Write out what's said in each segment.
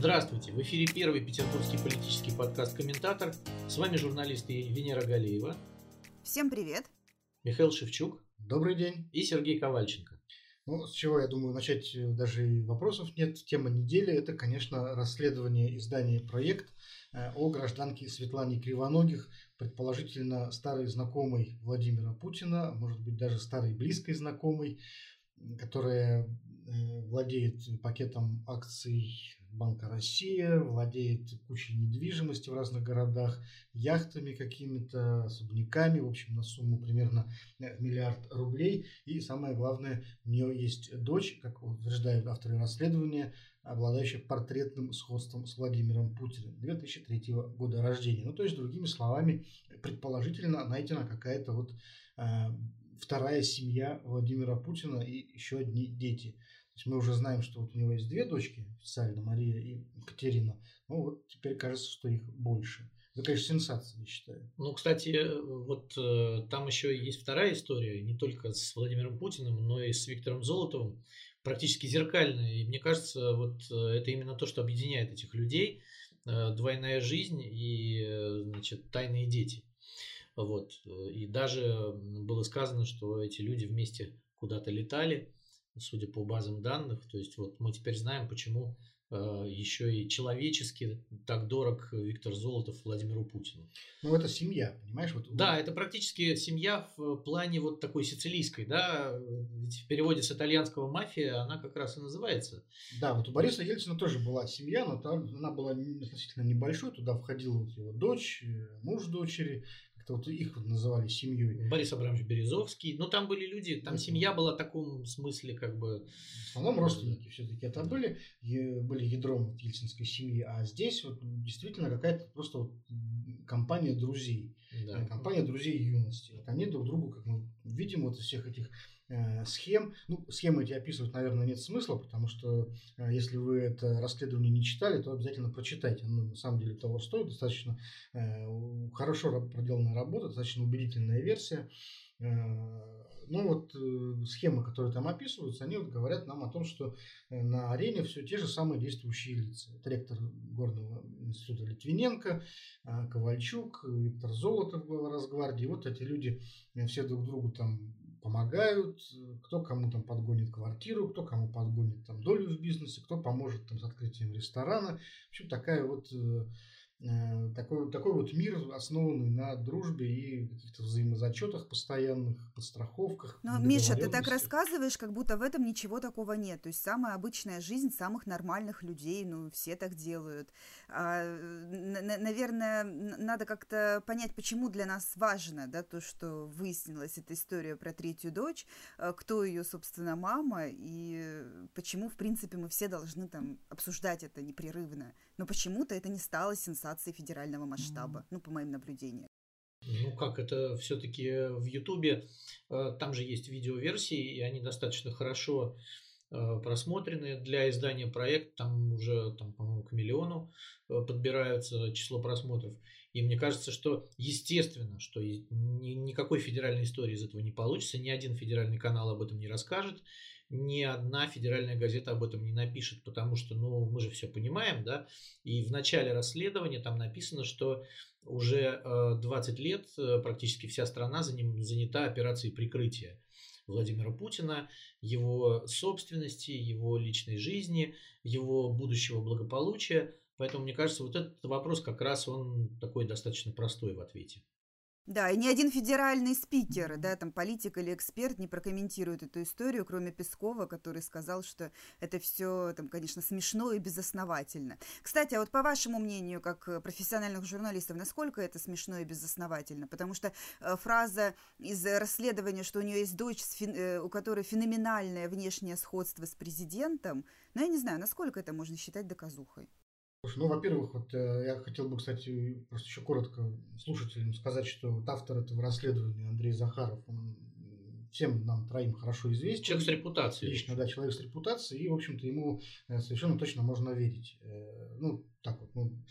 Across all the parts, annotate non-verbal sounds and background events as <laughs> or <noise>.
Здравствуйте! В эфире первый петербургский политический подкаст «Комментатор». С вами журналисты Венера Галеева. Всем привет! Михаил Шевчук. Добрый день. И Сергей Ковальченко. Ну, с чего, я думаю, начать э, даже и вопросов нет. Тема недели – это, конечно, расследование издания «Проект» э, о гражданке Светлане Кривоногих, предположительно старой знакомой Владимира Путина, может быть, даже старой близкой знакомой, которая э, владеет пакетом акций Банка России, владеет кучей недвижимости в разных городах, яхтами какими-то, особняками, в общем, на сумму примерно миллиард рублей. И самое главное, у нее есть дочь, как утверждают авторы расследования, обладающая портретным сходством с Владимиром Путиным 2003 года рождения. Ну, то есть, другими словами, предположительно найдена какая-то вот э, вторая семья Владимира Путина и еще одни дети – есть мы уже знаем, что вот у него есть две дочки, официально, Мария и Екатерина. Ну вот теперь кажется, что их больше. Это, конечно, сенсация, я считаю. Ну, кстати, вот э, там еще есть вторая история, не только с Владимиром Путиным, но и с Виктором Золотовым, практически зеркальная. И мне кажется, вот э, это именно то, что объединяет этих людей. Э, двойная жизнь и, э, значит, тайные дети. Вот. И даже было сказано, что эти люди вместе куда-то летали, судя по базам данных. То есть вот мы теперь знаем, почему э, еще и человечески так дорог Виктор Золотов Владимиру Путину. Ну, это семья, понимаешь? Вот... Да, это практически семья в плане вот такой сицилийской, да, ведь в переводе с итальянского мафия она как раз и называется. Да, вот у Бориса Ельцина тоже была семья, но там она была относительно небольшой, туда входила вот его дочь, э, муж дочери, как-то вот их вот называли семьей. Борис Абрамович Березовский. Ну, там были люди, там семья была в таком смысле, как бы... В основном родственники все-таки это были, были ядром вот ельцинской семьи. А здесь вот действительно какая-то просто вот компания друзей. Да. Э, компания друзей юности. Вот они друг другу, как мы видим вот из всех этих Э, схем. Ну, схемы эти описывать, наверное, нет смысла, потому что э, если вы это расследование не читали, то обязательно прочитайте. Оно на самом деле того стоит. Достаточно э, хорошо проделанная работа, достаточно убедительная версия. Ну вот схемы, которые там описываются, они вот говорят нам о том, что на арене все те же самые действующие лица. Это ректор Горного института Литвиненко, Ковальчук, Виктор Золотов, глава Росгвардии. Вот эти люди все друг другу там помогают, кто кому там подгонит квартиру, кто кому подгонит там долю в бизнесе, кто поможет там с открытием ресторана. В общем, такая вот э, такой, такой вот мир, основанный на дружбе и каких-то взаимозачетах постоянных, подстраховках. Но, Миша, ты так рассказываешь, как будто в этом ничего такого нет. То есть самая обычная жизнь самых нормальных людей, ну, все так делают. А, наверное, надо как-то понять, почему для нас важно, да, то, что выяснилась эта история про третью дочь, э, кто ее, собственно, мама, и почему, в принципе, мы все должны там обсуждать это непрерывно. Но почему-то это не стало сенсацией федерального масштаба, ну, по моим наблюдениям. Ну как, это все-таки в Ютубе, э, там же есть видеоверсии, и они достаточно хорошо э, просмотрены. Для издания проекта там уже, там, по-моему, к миллиону э, подбирается число просмотров. И мне кажется, что естественно, что никакой федеральной истории из этого не получится, ни один федеральный канал об этом не расскажет, ни одна федеральная газета об этом не напишет, потому что, ну, мы же все понимаем, да, и в начале расследования там написано, что уже 20 э, лет э, практически вся страна занята операцией прикрытия. Владимира Путина, его собственности, его личной жизни, его будущего благополучия. Поэтому, мне кажется, вот этот вопрос как раз он такой достаточно простой в ответе. Да, и ни один федеральный спикер, да, там политик или эксперт не прокомментирует эту историю, кроме Пескова, который сказал, что это все, там, конечно, смешно и безосновательно. Кстати, а вот по вашему мнению, как профессиональных журналистов, насколько это смешно и безосновательно? Потому что э, фраза из расследования, что у нее есть дочь, э, у которой феноменальное внешнее сходство с президентом, ну, я не знаю, насколько это можно считать доказухой? Ну, во-первых, вот э, я хотел бы, кстати, просто еще коротко слушателям сказать, что вот автор этого расследования Андрей Захаров, он всем нам троим хорошо известен. Человек с репутацией. Лично, да, человек с репутацией, и, в общем-то, ему э, совершенно точно можно верить. Э, ну, так вот, ну,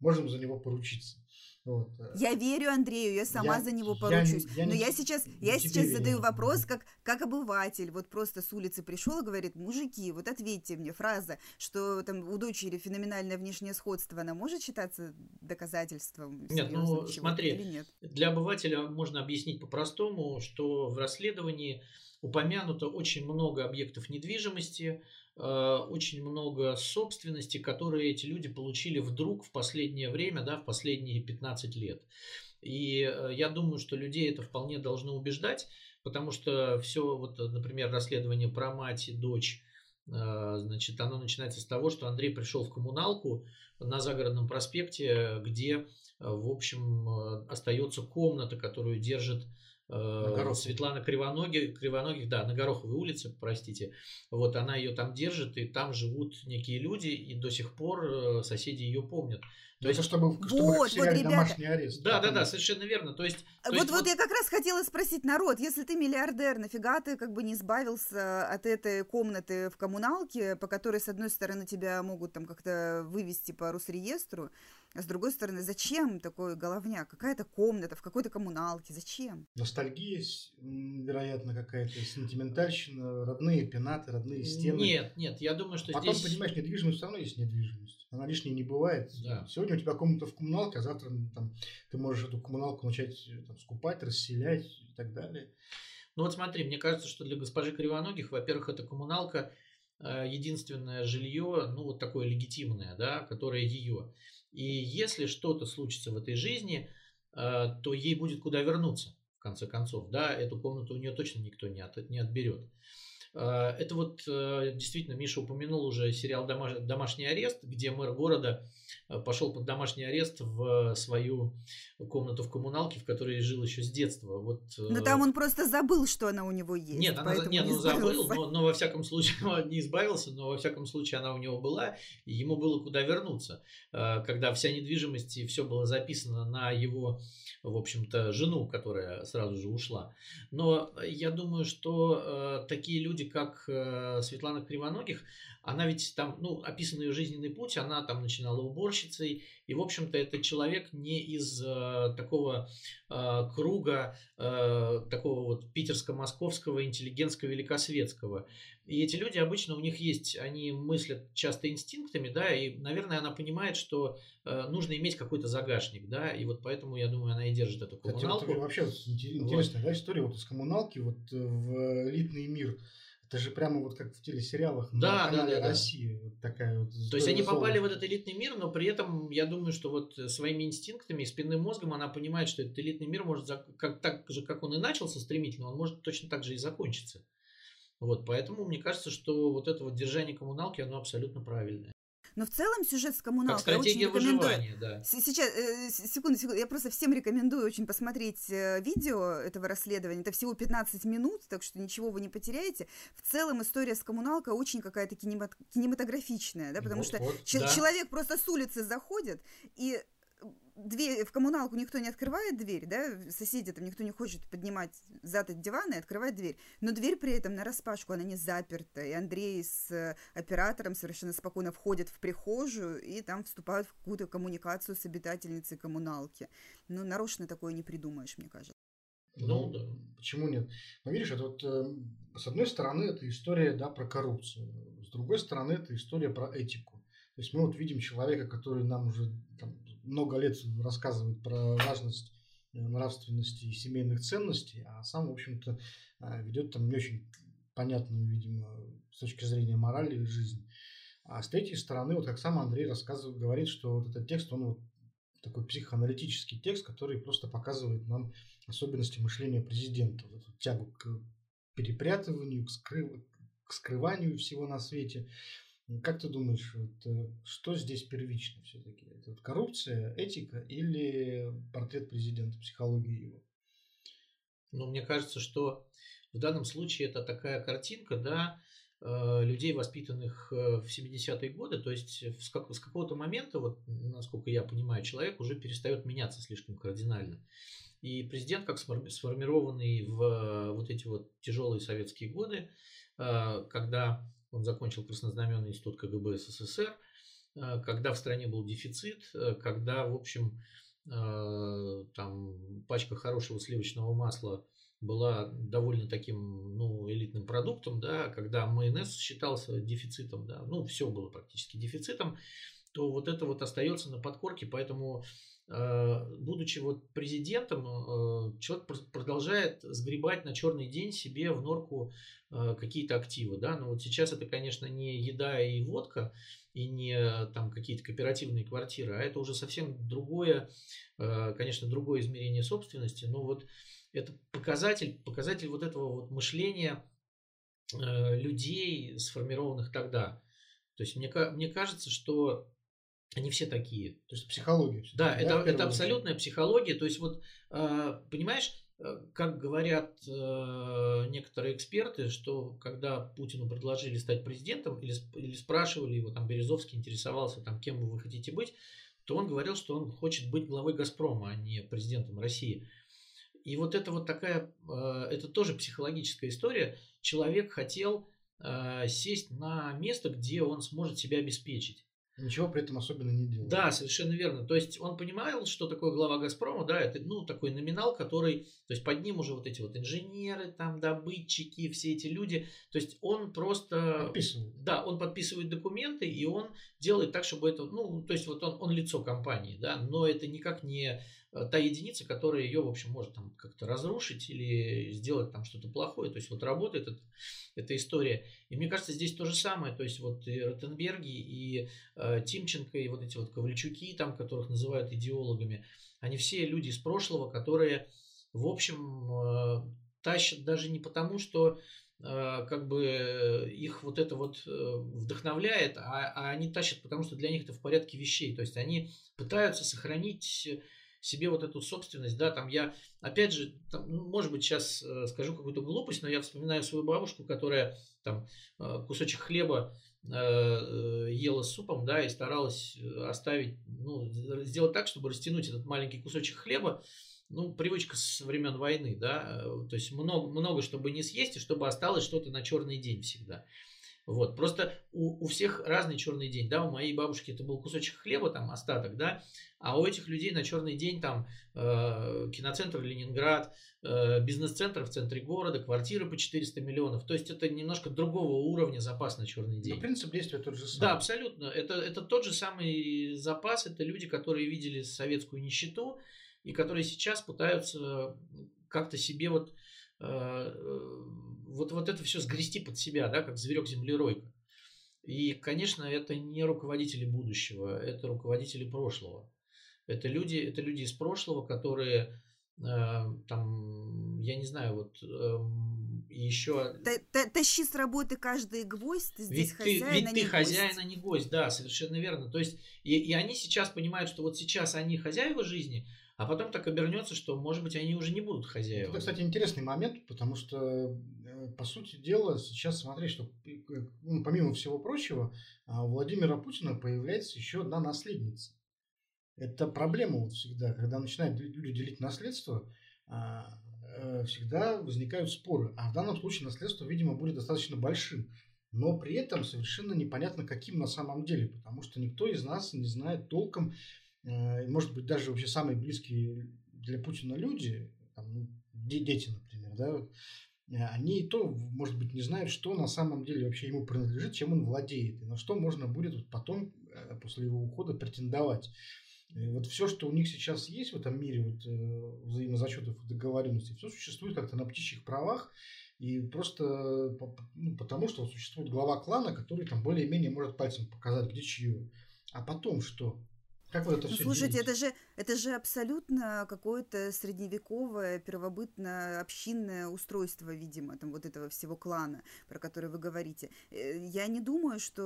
можем за него поручиться. Вот. Э, я верю Андрею, я сама я, за него поручусь. Я, я Но не, я сейчас, я сейчас задаю вопрос, как, как обыватель. Вот просто с улицы пришел и говорит, мужики, вот ответьте мне, фраза, что там у дочери феноменальное внешнее сходство, она может считаться доказательством? Нет, ну смотри, нет? для обывателя можно объяснить по-простому, что в расследовании упомянуто очень много объектов недвижимости, очень много собственности, которые эти люди получили вдруг в последнее время, да, в последние 15 лет. И э, я думаю, что людей это вполне должно убеждать, потому что все, вот, например, расследование про мать и дочь, э, значит, оно начинается с того, что Андрей пришел в коммуналку на загородном проспекте, где, в общем, остается комната, которую держит Э, Светлана Кривоногих, Кривоногих, да, на Гороховой улице, простите. Вот она ее там держит, и там живут некие люди, и до сих пор э, соседи ее помнят. То это есть, чтобы, чтобы вот, вот, ребята. домашний арест. Да, да, да, совершенно верно. То есть, то вот, есть, вот, вот я как раз хотела спросить народ, если ты миллиардер, нафига ты как бы не избавился от этой комнаты в коммуналке, по которой, с одной стороны, тебя могут там как-то вывести по Росреестру, а с другой стороны, зачем такой головня? Какая-то комната в какой-то коммуналке, зачем? Ностальгия, вероятно, какая-то сентиментальщина, родные пенаты, родные стены. Нет, нет, я думаю, что Потом, здесь... понимаешь, недвижимость все равно есть недвижимость. Она лишней не бывает. Да. Сегодня у тебя комната в коммуналке, а завтра там, ты можешь эту коммуналку начать там, скупать, расселять и так далее. Ну вот смотри, мне кажется, что для госпожи Кривоногих, во-первых, эта коммуналка э, единственное жилье, ну вот такое легитимное, да, которое ее. И если что-то случится в этой жизни, э, то ей будет куда вернуться, в конце концов. Да, эту комнату у нее точно никто не, от, не отберет. Э, это вот э, действительно, Миша упомянул уже сериал «Домашний арест», где мэр города Э, пошел под домашний арест в свою комнату в коммуналке, в которой жил еще с детства. Вот, но там он просто забыл, что она у него есть. Нет, она, нет, не он забыл, но, но во всяком случае <laughs> не избавился, но во всяком случае она у него была, и ему было куда вернуться. Когда вся недвижимость и все было записано на его, в общем-то, жену, которая сразу же ушла. Но я думаю, что такие люди, как Светлана Кривоногих, она ведь там, ну, описан ее жизненный путь, она там начинала уборщицей, и, в общем-то, это человек не из э, такого э, круга, э, такого вот питерско-московского, интеллигентского, великосветского. И эти люди обычно у них есть, они мыслят часто инстинктами, да, и, наверное, она понимает, что э, нужно иметь какой-то загашник, да, и вот поэтому, я думаю, она и держит эту коммуналку. Кстати, вот, вообще интересная вот. да, история вот из коммуналки вот э, в элитный мир – это же прямо вот как в телесериалах да, на канале да, да, России. Да. Вот такая вот То есть они попали в этот элитный мир, но при этом я думаю, что вот своими инстинктами, спинным мозгом она понимает, что этот элитный мир может, как, так же, как он и начался стремительно, он может точно так же и закончиться. Вот, поэтому мне кажется, что вот это вот держание коммуналки, оно абсолютно правильное. Но в целом сюжет с коммуналкой как очень рекомендую. Да. Сейчас, э, секунду, секунду, я просто всем рекомендую очень посмотреть э, видео этого расследования. Это всего 15 минут, так что ничего вы не потеряете. В целом история с коммуналкой очень какая-то кинематографичная, да, потому вот, что вот, да. человек просто с улицы заходит и дверь, в коммуналку никто не открывает дверь, да, соседи там никто не хочет поднимать зад от дивана и открывать дверь, но дверь при этом на распашку, она не заперта, и Андрей с э, оператором совершенно спокойно входят в прихожую и там вступают в какую-то коммуникацию с обитательницей коммуналки. Ну, нарочно такое не придумаешь, мне кажется. Ну, ну да. Почему нет? Но видишь, это вот, э, с одной стороны, это история, да, про коррупцию. С другой стороны, это история про этику. То есть мы вот видим человека, который нам уже там, много лет рассказывает про важность э, нравственности и семейных ценностей, а сам, в общем-то, э, ведет там не очень понятную, видимо, с точки зрения морали жизнь. А с третьей стороны, вот как сам Андрей рассказывает, говорит, что вот этот текст, он вот такой психоаналитический текст, который просто показывает нам особенности мышления президента, вот эту тягу к перепрятыванию, к, скрыв... к скрыванию всего на свете. Как ты думаешь, вот, э, что здесь первично все-таки? Это вот коррупция, этика или портрет президента, психология его? Ну, мне кажется, что в данном случае это такая картинка, да, э, людей, воспитанных э, в 70-е годы, то есть с, как, с какого-то момента, вот, насколько я понимаю, человек уже перестает меняться слишком кардинально. И президент, как сформированный в вот эти вот тяжелые советские годы, когда он закончил Краснознаменный институт КГБ СССР, э, когда в стране был дефицит, э, когда, в общем, там пачка хорошего сливочного масла была довольно таким, ну, элитным продуктом, да, когда майонез считался дефицитом, да, ну, все было практически дефицитом, то вот это вот остается на подкорке, поэтому Э, будучи вот президентом, э, человек продолжает сгребать на черный день себе в норку э, какие-то активы, да, но вот сейчас это, конечно, не еда и водка, и не там какие-то кооперативные квартиры, а это уже совсем другое, конечно, другое измерение собственности, но вот это показатель, показатель вот этого вот мышления людей, сформированных тогда. То есть мне, мне кажется, что они все такие. То есть психология. Да, да, это, это абсолютная психология. То есть вот, э, понимаешь, э, как говорят э, некоторые эксперты, что когда Путину предложили стать президентом или, или спрашивали его, там Березовский интересовался, там, кем вы хотите быть, то он говорил, что он хочет быть главой Газпрома, а не президентом России. И вот это вот такая, это тоже психологическая история. Человек хотел сесть на место, где он сможет себя обеспечить. Ничего при этом особенно не делал. Да, совершенно верно. То есть он понимал, что такое глава Газпрома, да, это ну такой номинал, который, то есть под ним уже вот эти вот инженеры, там добытчики, все эти люди, то есть он просто подписывает. Да, он подписывает документы и он делает так, чтобы это, ну, то есть вот он, он лицо компании, да, но это никак не та единица, которая ее, в общем, может там как-то разрушить или сделать там что-то плохое. То есть вот работает это, эта история. И мне кажется, здесь то же самое. То есть вот и Ротенберги, и э, Тимченко, и вот эти вот Ковальчуки, там, которых называют идеологами, они все люди из прошлого, которые, в общем, э, тащат даже не потому, что э, как бы их вот это вот э, вдохновляет, а, а они тащат, потому что для них это в порядке вещей. То есть они пытаются сохранить себе вот эту собственность, да, там я, опять же, там, ну, может быть, сейчас э, скажу какую-то глупость, но я вспоминаю свою бабушку, которая там э, кусочек хлеба э, ела с супом, да, и старалась оставить, ну, сделать так, чтобы растянуть этот маленький кусочек хлеба, ну, привычка с времен войны, да, то есть много, много, чтобы не съесть, и чтобы осталось что-то на черный день всегда. Вот. Просто у, у всех разный черный день. Да? У моей бабушки это был кусочек хлеба, там остаток, да, а у этих людей на черный день там э, киноцентр Ленинград, э, бизнес-центр в центре города, квартиры по 400 миллионов. То есть это немножко другого уровня запас на черный день. Но принцип действия тот же самый. Да, абсолютно. Это, это тот же самый запас. Это люди, которые видели советскую нищету и которые сейчас пытаются как-то себе вот вот, вот это все сгрести под себя, да, как зверек-землеройка. И, конечно, это не руководители будущего, это руководители прошлого. Это люди, это люди из прошлого, которые э, там, я не знаю, вот э, еще... Тащи с работы каждый гвоздь, ты здесь ведь хозяин, ты, ведь а ты хозяин, а не гость, да, совершенно верно. То есть, и, и они сейчас понимают, что вот сейчас они хозяева жизни, а потом так обернется, что, может быть, они уже не будут хозяевами. Это, кстати, интересный момент, потому что, э, по сути дела, сейчас смотри, что ну, помимо всего прочего, а, у Владимира Путина появляется еще одна наследница. Это проблема вот всегда, когда начинают люди делить наследство, а, э, всегда возникают споры. А в данном случае наследство, видимо, будет достаточно большим. Но при этом совершенно непонятно, каким на самом деле, потому что никто из нас не знает толком, может быть, даже вообще самые близкие для Путина люди, там, ну, дети, например, да, э, они и то, может быть, не знают, что на самом деле вообще ему принадлежит, чем он владеет, и на что можно будет потом, э, после его ухода, претендовать. И вот все, что у них сейчас есть в этом мире, вот, взаимозачетов и договоренностей, все существует как-то на птичьих правах, и просто ну, потому, что существует глава клана, который там более-менее может пальцем показать, где чье. А потом что? Как вы это ну, все Слушайте, делаете? это же, это же абсолютно какое-то средневековое, первобытное, общинное устройство, видимо, там вот этого всего клана, про который вы говорите. Э, я не думаю, что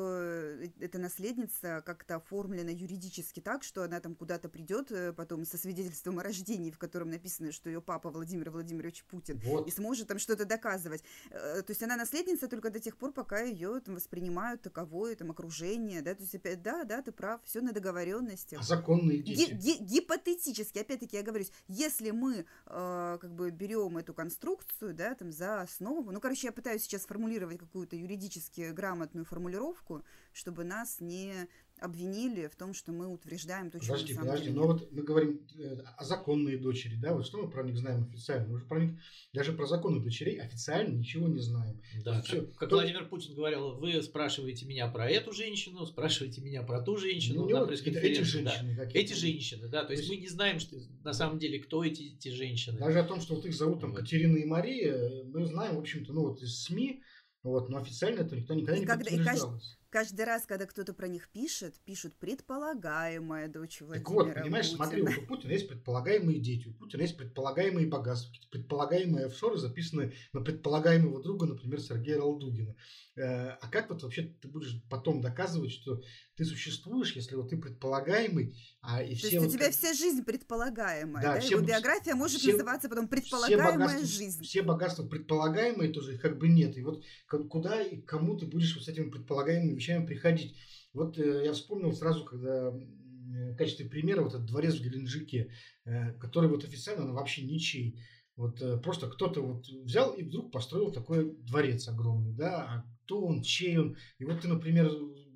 эта наследница как-то оформлена юридически так, что она там куда-то придет э, потом со свидетельством о рождении, в котором написано, что ее папа Владимир Владимирович Путин, вот. и сможет там что-то доказывать. Э, то есть она наследница только до тех пор, пока ее там воспринимают таковое там окружение, да, то есть опять, да, да, ты прав, все на договоренности. А законные дети. Ги- ги- гипотетически, опять-таки я говорю, если мы э, как бы берем эту конструкцию, да, там за основу, ну, короче, я пытаюсь сейчас формулировать какую-то юридически грамотную формулировку, чтобы нас не обвинили в том, что мы утверждаем то, что Подожди, подожди, но вот мы говорим э, о законные дочери, да, вот что мы про них знаем официально? Мы же про них, даже про законных дочерей официально ничего не знаем. Да, как, все, как то... Владимир Путин говорил, вы спрашиваете меня про эту женщину, спрашиваете меня про ту женщину ну, на пресс-конференции. Эти женщины, да. эти женщины, да, то, то есть, есть мы не знаем, что на самом деле, кто эти, эти женщины. Даже о том, что вот их зовут там вот. Катерина и Мария, мы знаем, в общем-то, ну вот из СМИ, вот, но официально это никто никогда и не когда, подтверждалось каждый раз, когда кто-то про них пишет, пишут предполагаемая дочь Владимира Так вот, понимаешь, Путина. смотри, у Путина есть предполагаемые дети, у Путина есть предполагаемые богатства, какие-то предполагаемые офшоры, записанные на предполагаемого друга, например, Сергея Ралдугина. Э, а как вот вообще ты будешь потом доказывать, что ты существуешь, если вот ты предполагаемый, а и все... То есть у тебя вся жизнь предполагаемая, да? да? Все, Его биография может все, называться потом предполагаемая все жизнь. Все богатства предполагаемые тоже их как бы нет. И вот куда и кому ты будешь вот с этими предполагаемыми вещами приходить? Вот э, я вспомнил сразу, когда в качестве примера вот этот дворец в Геленджике, э, который вот официально он вообще ничей. Вот э, просто кто-то вот взял и вдруг построил такой дворец огромный, да, а кто он, чей он. И вот ты, например,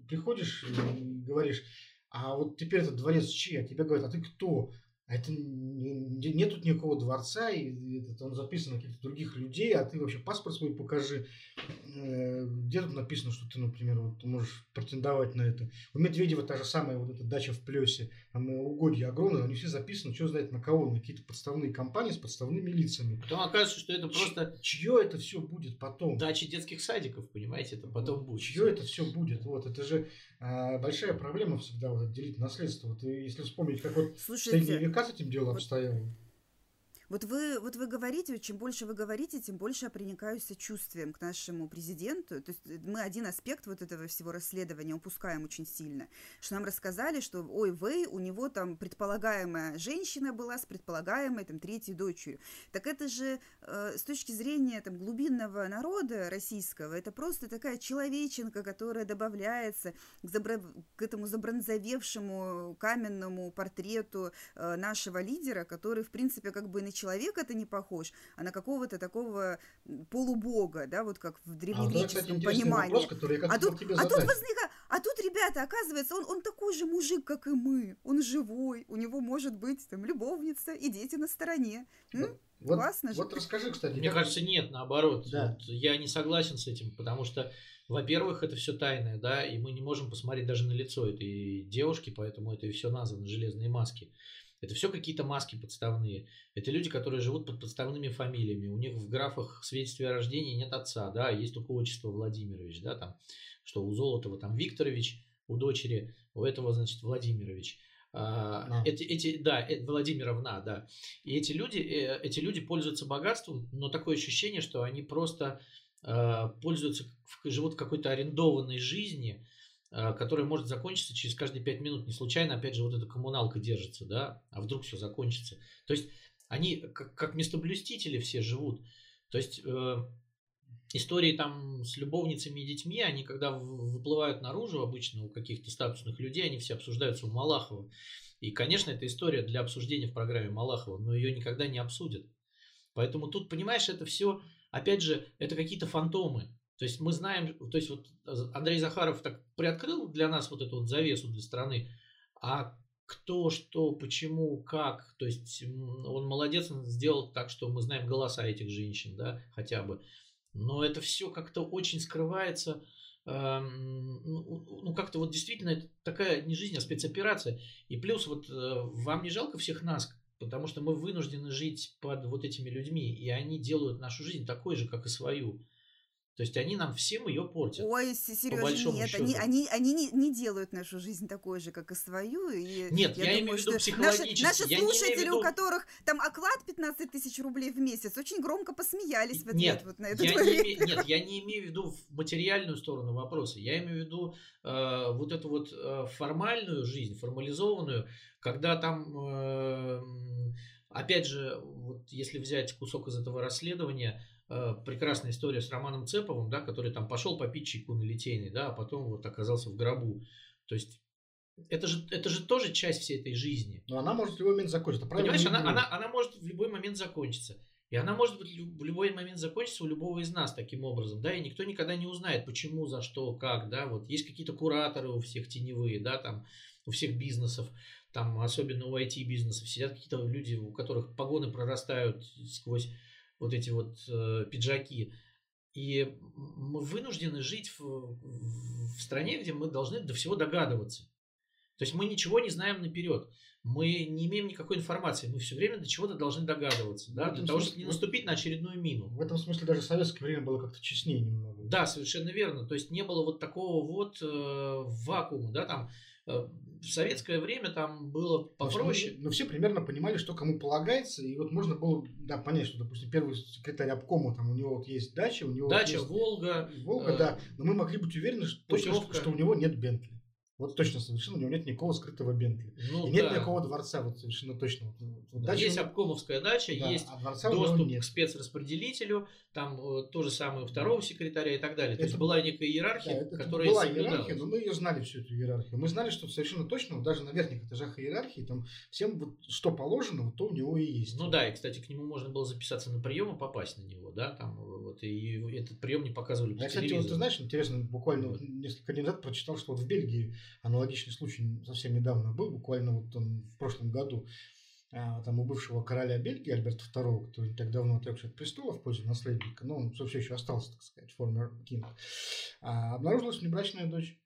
приходишь и говоришь, а вот теперь этот дворец чей? А тебе говорят, а ты кто? А это нет тут никакого дворца, и это там записано каких-то других людей, а ты вообще паспорт свой покажи. Э, где тут написано, что ты, например, вот, можешь претендовать на это? У Медведева та же самая вот эта дача в Плесе, там угодья огромные, они все записаны, что знает на кого, на какие-то подставные компании с подставными лицами. Потом окажется, что это просто... Чье это все будет потом? Дачи детских садиков, понимаете, это потом будет. Чье это все будет? Вот, это же а, большая проблема всегда, вот, делить наследство. Вот, если вспомнить, как вот Слушайте, века с этим делом обстояло. Вот вы, вот вы говорите, чем больше вы говорите, тем больше я проникаюсь сочувствием к нашему президенту. То есть мы один аспект вот этого всего расследования упускаем очень сильно. Что нам рассказали, что, ой, вы, у него там предполагаемая женщина была с предполагаемой там третьей дочерью. Так это же э, с точки зрения там глубинного народа российского, это просто такая человеченка, которая добавляется к, забра... к этому забронзовевшему каменному портрету э, нашего лидера, который, в принципе, как бы на человека это не похож, а на какого-то такого полубога, да, вот как в древнегреческом а, понимании. Вопрос, который я а тут, тебе а тут возникает, а тут, ребята, оказывается, он, он такой же мужик, как и мы, он живой, у него может быть там любовница и дети на стороне. М? Вот, Классно же. Вот расскажи, кстати. Мне как... кажется, нет, наоборот. Да. Вот я не согласен с этим, потому что, во-первых, это все тайное, да, и мы не можем посмотреть даже на лицо этой девушки, поэтому это и все названо железные маски. Это все какие-то маски подставные. Это люди, которые живут под подставными фамилиями. У них в графах свидетельстве о рождении нет отца, да, есть только отчество Владимирович, да, там, что у Золотого там Викторович, у дочери, у этого, значит, Владимирович. А, эти, эти, да, э, Владимировна, да. И эти люди, э, эти люди пользуются богатством, но такое ощущение, что они просто э, пользуются, живут в какой-то арендованной жизни, Э, которая может закончиться через каждые пять минут. Не случайно, опять же, вот эта коммуналка держится, да, а вдруг все закончится. То есть они как, как местоблюстители все живут. То есть э, истории там с любовницами и детьми, они когда выплывают наружу обычно у каких-то статусных людей, они все обсуждаются у Малахова. И, конечно, это история для обсуждения в программе Малахова, но ее никогда не обсудят. Поэтому тут, понимаешь, это все, опять же, это какие-то фантомы. То есть мы знаем, то есть вот Андрей Захаров так приоткрыл для нас вот эту вот завесу для страны, а кто, что, почему, как, то есть он молодец, он сделал так, что мы знаем голоса этих женщин, да, хотя бы. Но это все как-то очень скрывается, эм, ну, ну, как-то вот действительно это такая не жизнь, а спецоперация. И плюс вот э, вам не жалко всех нас, потому что мы вынуждены жить под вот этими людьми, и они делают нашу жизнь такой же, как и свою. То есть они нам всем ее портят. Ой, Сережа, нет, счету. они, они, они не, не делают нашу жизнь такой же, как и свою. И нет, я, я думаю, имею в виду психологически. Наши, наши слушатели, виду... у которых там оклад 15 тысяч рублей в месяц, очень громко посмеялись в ответ нет, вот на этот я не име... Нет, я не имею в виду материальную сторону вопроса. Я имею в виду э, вот эту вот э, формальную жизнь, формализованную, когда там... Э, опять же, вот если взять кусок из этого расследования, прекрасная история с Романом Цеповым, да, который там пошел попить чайку на Литейной, да, а потом вот оказался в гробу. То есть это же, это же тоже часть всей этой жизни. Но она может в любой момент закончиться. Понимаешь, она, она, она может в любой момент закончиться. И она может быть в любой момент закончиться у любого из нас таким образом, да, и никто никогда не узнает, почему, за что, как, да, вот есть какие-то кураторы у всех теневые, да, там, у всех бизнесов, там, особенно у IT-бизнесов, сидят какие-то люди, у которых погоны прорастают сквозь вот эти вот э, пиджаки. И мы вынуждены жить в, в стране, где мы должны до всего догадываться. То есть мы ничего не знаем наперед. Мы не имеем никакой информации. Мы все время до чего-то должны догадываться. Да? Для того, чтобы не наступить на очередную мину. В этом смысле даже в советское время было как-то честнее немного. Да, совершенно верно. То есть не было вот такого вот э, вакуума. Да, там, в советское время там было попроще. Но, но все примерно понимали, что кому полагается, и вот можно было да, понять, что, допустим, первый секретарь обкома, там у него вот есть дача, у него дача, вот есть... Волга, Волга, э, да, но мы могли быть уверены, что, точно, что, что у него нет Бентли. Вот точно совершенно у него нет никакого скрытого Бентли. Ну, и нет да. никакого дворца, вот совершенно точно. Вот, да, есть обкомовская дача, да, есть а доступ к спецраспределителю, там э, то же самое второго секретаря и так далее. То это, есть была некая иерархия, да, которая была иерархия, но мы ее знали всю эту иерархию. Мы знали, что совершенно точно, вот даже на верхних этажах иерархии, там всем вот что положено, вот то у него и есть. Ну да, и кстати, к нему можно было записаться на прием и попасть на него, да, там э, вот и этот прием не показывали по Я, кстати, вот ты знаешь, интересно, буквально вот. несколько дней назад прочитал, что вот в Бельгии аналогичный случай совсем недавно был, буквально вот он в прошлом году, а, там у бывшего короля Бельгии Альберта II, который не так давно отрекся от престола в пользу наследника, но он все еще остался, так сказать, формер кинг, а, обнаружилась внебрачная дочь.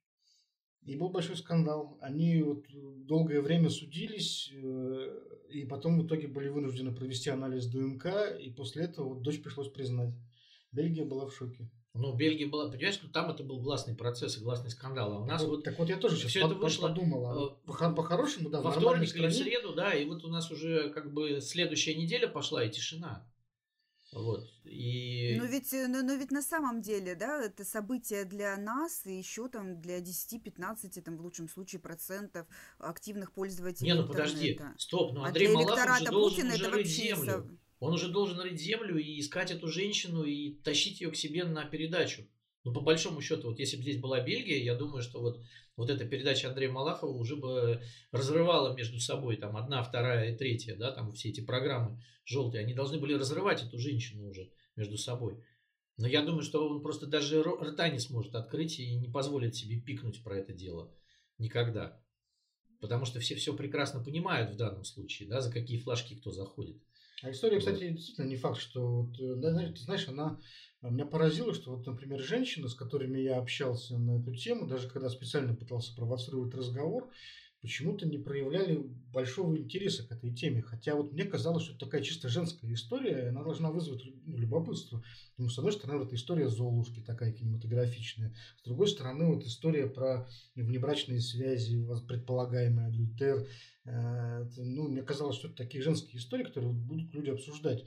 И был большой скандал. Они вот долгое время судились, э, и потом в итоге были вынуждены провести анализ ДНК, и после этого вот дочь пришлось признать. Бельгия была в шоке. Ну, Бельгия была, понимаешь, ну там это был гласный процесс и гласный скандал. А у нас вот, вот так вот я тоже сейчас все это вышло подумал. А по-хорошему, да, во вторник или в среду, да, и вот у нас уже как бы следующая неделя пошла и тишина. Вот. И... Но ведь, э, но, но ведь на самом деле, да, это событие для нас и еще там для 10-15, там в лучшем случае процентов активных пользователей Не, ну интернета. подожди, стоп, ну а Андрей а Малахов же должен Путина уже рыть землю. Он уже должен рыть землю и искать эту женщину и тащить ее к себе на передачу. Ну, по большому счету, вот если бы здесь была Бельгия, я думаю, что вот, вот эта передача Андрея Малахова уже бы разрывала между собой там одна, вторая и третья, да, там все эти программы желтые, они должны были разрывать эту женщину уже между собой. Но я думаю, что он просто даже рта не сможет открыть и не позволит себе пикнуть про это дело. Никогда. Потому что все все прекрасно понимают в данном случае, да, за какие флажки кто заходит. А история, кстати, действительно не факт, что вот, э, ты знаешь, она меня поразило, что вот, например, женщины, с которыми я общался на эту тему, даже когда специально пытался провоцировать разговор, почему-то не проявляли большого интереса к этой теме. Хотя вот мне казалось, что это такая чисто женская история, она должна вызвать ну, любопытство. Потому что, с одной стороны, вот история Золушки такая кинематографичная. С другой стороны, вот история про внебрачные связи, предполагаемый адюльтер. Э, ну, мне казалось, что это такие женские истории, которые будут люди обсуждать.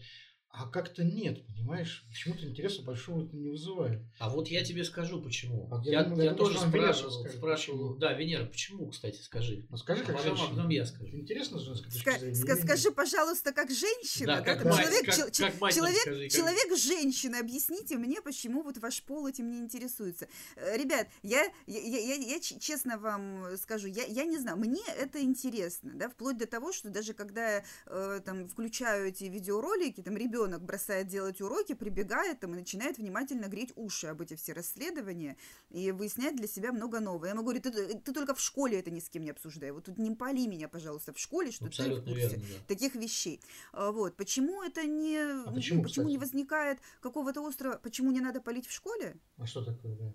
А как-то нет, понимаешь? Почему-то интереса большого это не вызывает. А вот я тебе скажу, почему. А я, я, я, я тоже спрашивал, скажет, спрашивал. Почему? Да, Венера, почему, кстати, скажи. Ну, скажи, как а потом, потом я скажу. Интересно с женской точки зрения. Ска- скажи, пожалуйста, как женщина. Да, как, как мать, человек, как, как мать человек, скажи, человек женщина. Объясните мне, почему вот ваш пол этим не интересуется. Э, ребят, я, я, я, я честно вам скажу, я, я не знаю, мне это интересно, да, вплоть до того, что даже когда я э, там включаю эти видеоролики, там ребенок бросает делать уроки, прибегает там и начинает внимательно греть уши об эти все расследования и выяснять для себя много нового. Я ему говорю, ты, ты только в школе это ни с кем не обсуждай. Вот тут не пали меня, пожалуйста, в школе, что Абсолютно ты в курсе верно, да. таких вещей. А, вот. Почему это не... А почему, ну, почему не возникает какого-то острова... Почему не надо палить в школе? А что такое, да?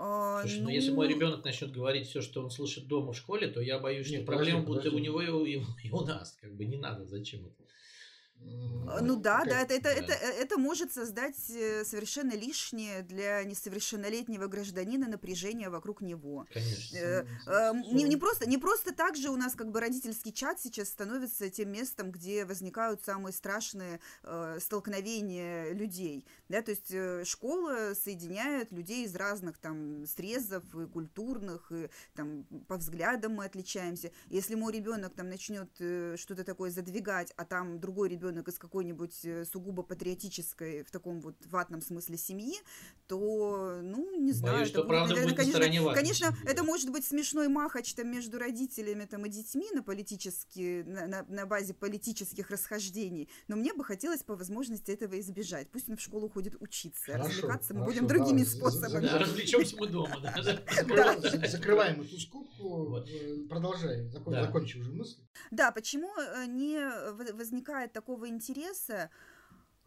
А, Слушай, ну... ну если мой ребенок начнет говорить все, что он слышит дома в школе, то я боюсь, Нет, что проблемы будут и у него, и у, и у нас. Как бы не надо, зачем это? Ну да, да, это, это, это, это может создать э, совершенно лишнее для несовершеннолетнего гражданина напряжение вокруг него. Конечно. Э, э, не, не, просто, не просто так же у нас как бы родительский чат сейчас становится тем местом, где возникают самые страшные э, столкновения людей. Да, то есть э, школа соединяет людей из разных там срезов и культурных, и там по взглядам мы отличаемся. Если мой ребенок там начнет э, что-то такое задвигать, а там другой ребенок ребенок из какой-нибудь э, сугубо патриотической, в таком вот ватном смысле семьи, то, ну, не знаю. Боюсь, это что правда будет, конечно, на конечно, это может быть смешной махач там между родителями там, и детьми на политические, на, на, на базе политических расхождений, но мне бы хотелось по возможности этого избежать. Пусть он в школу ходит учиться, хорошо, развлекаться мы будем другими да, способами. Да, развлечемся мы дома. <laughs> Закрываем эту скобку, э, продолжай, закончи уже мысль. Да, почему э, не возникает такого интереса?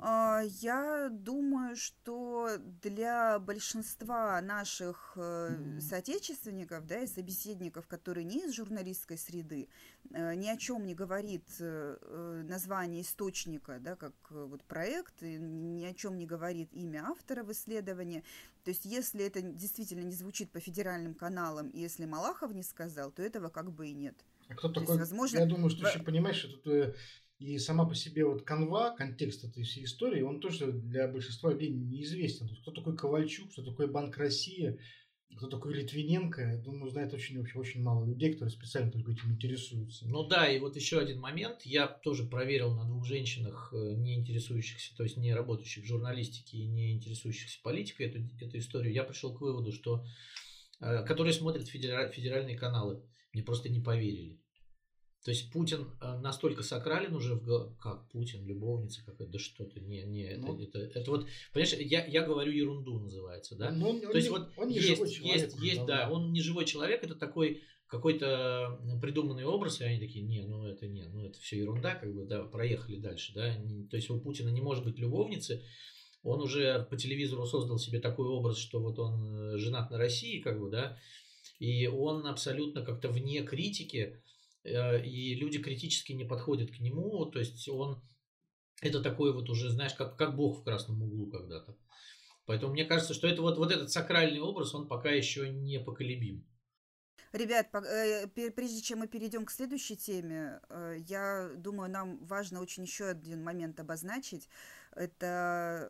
А, я думаю, что для большинства наших э, соотечественников, да, и собеседников, которые не из журналистской среды, э, ни о чем не говорит название источника, да, как вот проект, ни о чем не говорит имя автора в исследовании. То есть, если это действительно не звучит по федеральным каналам, и если Малахов не сказал, то этого как бы и нет. А кто такой? Есть, возможно, я думаю, что еще понимаешь, что тут э, и сама по себе вот канва, контекст этой всей истории, он тоже для большинства людей неизвестен. Кто такой Ковальчук, кто такой Банк России, кто такой Литвиненко, я думаю, знает очень, очень, очень мало людей, которые специально только этим интересуются. Ну да, и вот еще один момент. Я тоже проверил на двух женщинах, э, не интересующихся, то есть не работающих в журналистике и не интересующихся политикой, эту, эту историю. Я пришел к выводу, что э, которые смотрят федеральные каналы, мне просто не поверили. То есть Путин э, настолько сакрален уже в как Путин, любовница какая-то, да что-то, не, не, это, ну, это, это вот, понимаешь, я, я говорю ерунду называется, да? Ну, он, То есть не, вот он не есть, живой человек, есть, есть, да, он не живой человек, это такой какой-то придуманный образ, и они такие, не, ну это не, ну это все ерунда, как бы, да, проехали дальше, да, то есть у Путина не может быть любовницы, он уже по телевизору создал себе такой образ, что вот он э, женат на России, как бы, да, и он абсолютно как-то вне критики, и люди критически не подходят к нему, то есть он это такой вот уже, знаешь, как, как бог в красном углу когда-то. Поэтому мне кажется, что это вот, вот этот сакральный образ, он пока еще не поколебим. Ребят, э, прежде чем мы перейдем к следующей теме, э, я думаю, нам важно очень еще один момент обозначить. Это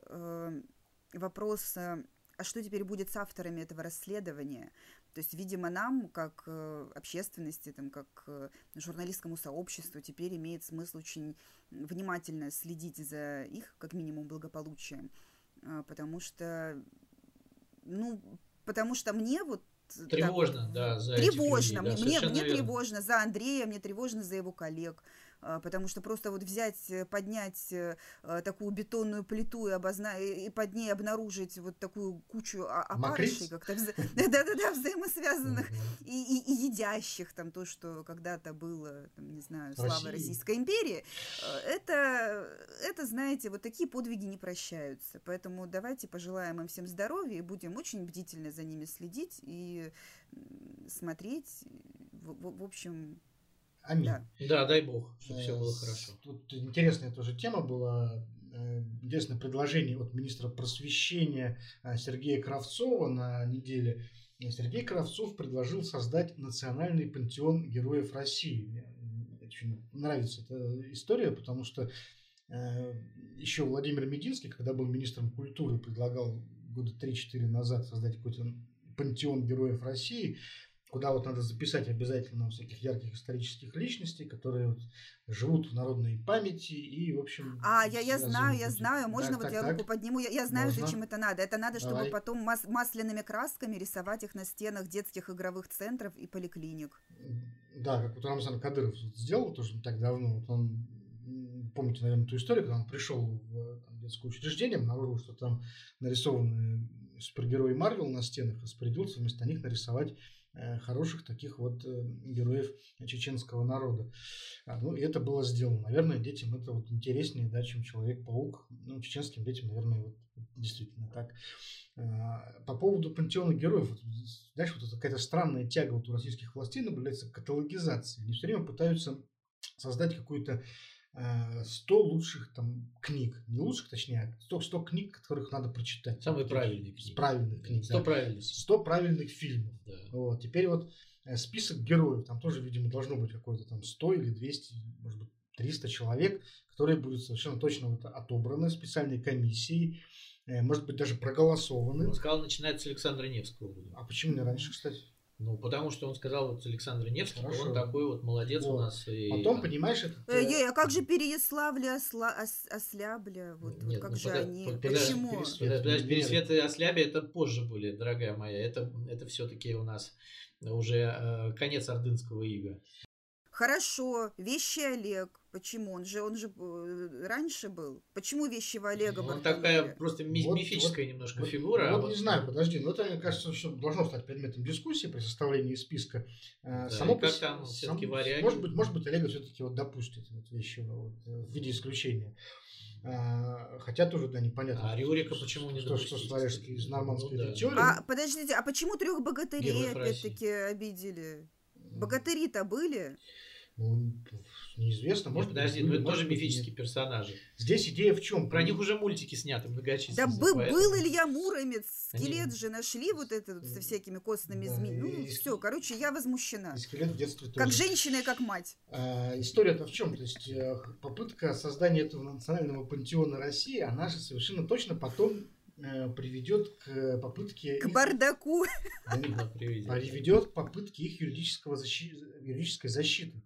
вопрос, а что теперь будет с авторами этого расследования? То есть, видимо, нам, как э, общественности, там, как э, журналистскому сообществу, теперь имеет смысл очень внимательно следить за их, как минимум, благополучием. А, потому что, ну, потому что мне вот Тревожно, так, да, за Тревожно, этих людей, да, мне, мне тревожно за Андрея, мне тревожно за его коллег. А, потому что просто вот взять, э, поднять э, а, такую бетонную плиту и, обозна... и под ней обнаружить вот такую кучу опарышей, как-то <laughs> да-да-да, взаимосвязанных и, и, и едящих там то, что когда-то было, там, не знаю, слава Российской империи, это, это, знаете, вот такие подвиги не прощаются. Поэтому давайте пожелаем им всем здоровья и будем очень бдительно за ними следить и смотреть. В, в, в общем, Аминь. Да, да дай бог, чтобы все было хорошо. Тут интересная тоже тема была. Э, интересное предложение от министра просвещения э, Сергея Кравцова на неделе. Сергей Кравцов предложил создать национальный пантеон героев России. Мне очень нравится эта история, потому что э, еще Владимир Мединский, когда был министром культуры, предлагал года 3-4 назад создать какой-то пантеон героев России куда вот надо записать обязательно всяких ярких исторических личностей, которые вот живут в народной памяти и, в общем... А, я, я знаю, я знаю, можно так, вот так, я так. руку подниму, я, я знаю, можно? зачем это надо. Это надо, чтобы Давай. потом мас масляными красками рисовать их на стенах детских игровых центров и поликлиник. Да, как вот Рамзан Кадыров сделал тоже не так давно, вот он помните, наверное, ту историю, когда он пришел в там, детское учреждение, обнаружил, что там нарисованы супергерои Марвел на стенах, распорядился вместо них нарисовать хороших таких вот э, героев чеченского народа. А, ну, и это было сделано. Наверное, детям это вот интереснее, да, чем Человек-паук. Ну, чеченским детям, наверное, вот действительно так. А, по поводу пантеона героев, вот, знаешь, вот какая-то странная тяга вот у российских властей наблюдается к каталогизации. Они все время пытаются создать какую-то 100 э, лучших там книг, не лучших, точнее, а 100, 100 книг, которых надо прочитать. Самые правильные книги. Правильных книг, 100 да. правильных. 100 правильных фильмов. Да. Вот. Теперь вот э, список героев, там тоже, видимо, должно быть какое-то там 100 или 200, может быть, 300 человек, которые будут совершенно точно вот отобраны специальной комиссией, э, может быть, даже проголосованы. Он сказал, начинается с Александра Невского. А почему не раньше, кстати? Ну, потому что он сказал, вот Александр Невский, Хорошо. он такой вот молодец вот. у нас. И... Потом, понимаешь, это... Э, э, а как же Переяславля, Осла... Ос... Ослябля? Вот, Нет, вот как ну, же под... они? Под... Почему? Пересвет, подожди, Пересвет и Ослябля это позже были, дорогая моя. Это, это все-таки у нас уже э, конец ордынского ига. Хорошо, вещи Олег. Почему? Он же, он же э, раньше был. Почему вещи в Олега ну, Он такая просто ми- вот, мифическая вот, немножко вот, фигура. Вот, а вот не знаю, подожди, но это, мне кажется, что должно стать предметом дискуссии при составлении списка. Э, да, Само как там все-таки варяги? Может быть, может быть, Олега все-таки вот допустит вот вещи вот, в виде исключения. А, хотя тоже, да, непонятно. А Рюрика почему не Что, что Сварежский из нормандской ну, да. теории. А, подождите, а почему трех богатырей опять-таки обидели? Богатыри-то были? Ну, неизвестно. Может, Нет, подожди, были, ну это тоже мифические персонажи. Здесь идея в чем? Про них уже мультики сняты многочисленные. Да был, был Илья Муромец, скелет Они... же нашли вот этот вот со всякими костными да, змеями. Ну, и... все, короче, я возмущена. И скелет в детстве тоже. Как женщина и как мать. А, история-то в чем? То есть э, попытка создания этого национального пантеона России, она же совершенно точно потом э, приведет к попытке... К их... бардаку. Приведет к попытке их юридического защи... юридической защиты.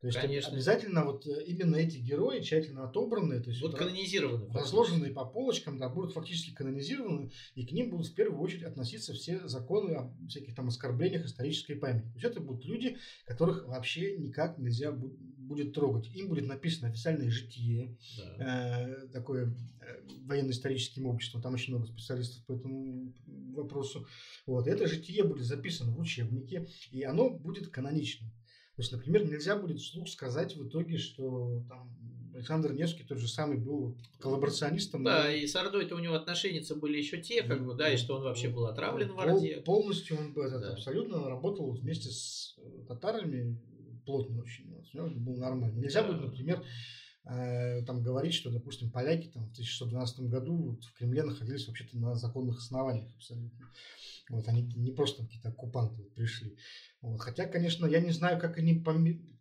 То есть Конечно. обязательно вот э, именно эти герои тщательно отобранные, то есть вот канонизированы, разложенные по полочкам, да, будут фактически канонизированы, и к ним будут в первую очередь относиться все законы о всяких там оскорблениях исторической памяти. То есть это будут люди, которых вообще никак нельзя будет трогать. Им будет написано официальное житие, да. э, такое э, военно-историческим обществом, там очень много специалистов по этому вопросу. Вот. Это житие будет записано в учебнике, и оно будет каноничным. То есть, например, нельзя будет вслух сказать в итоге, что там Александр Невский тот же самый был коллаборационистом. Да, и с Ордой-то у него отношения были еще те, как бы, да, и что он вообще был отравлен в Орде. полностью он этот, да. абсолютно работал вместе с э, татарами плотно очень. У него был нормально. Нельзя да. будет, например, э, там говорить, что, допустим, поляки там в 1612 году вот, в Кремле находились вообще-то на законных основаниях абсолютно. Вот они не просто какие-то оккупанты пришли. Вот. Хотя, конечно, я не знаю, как они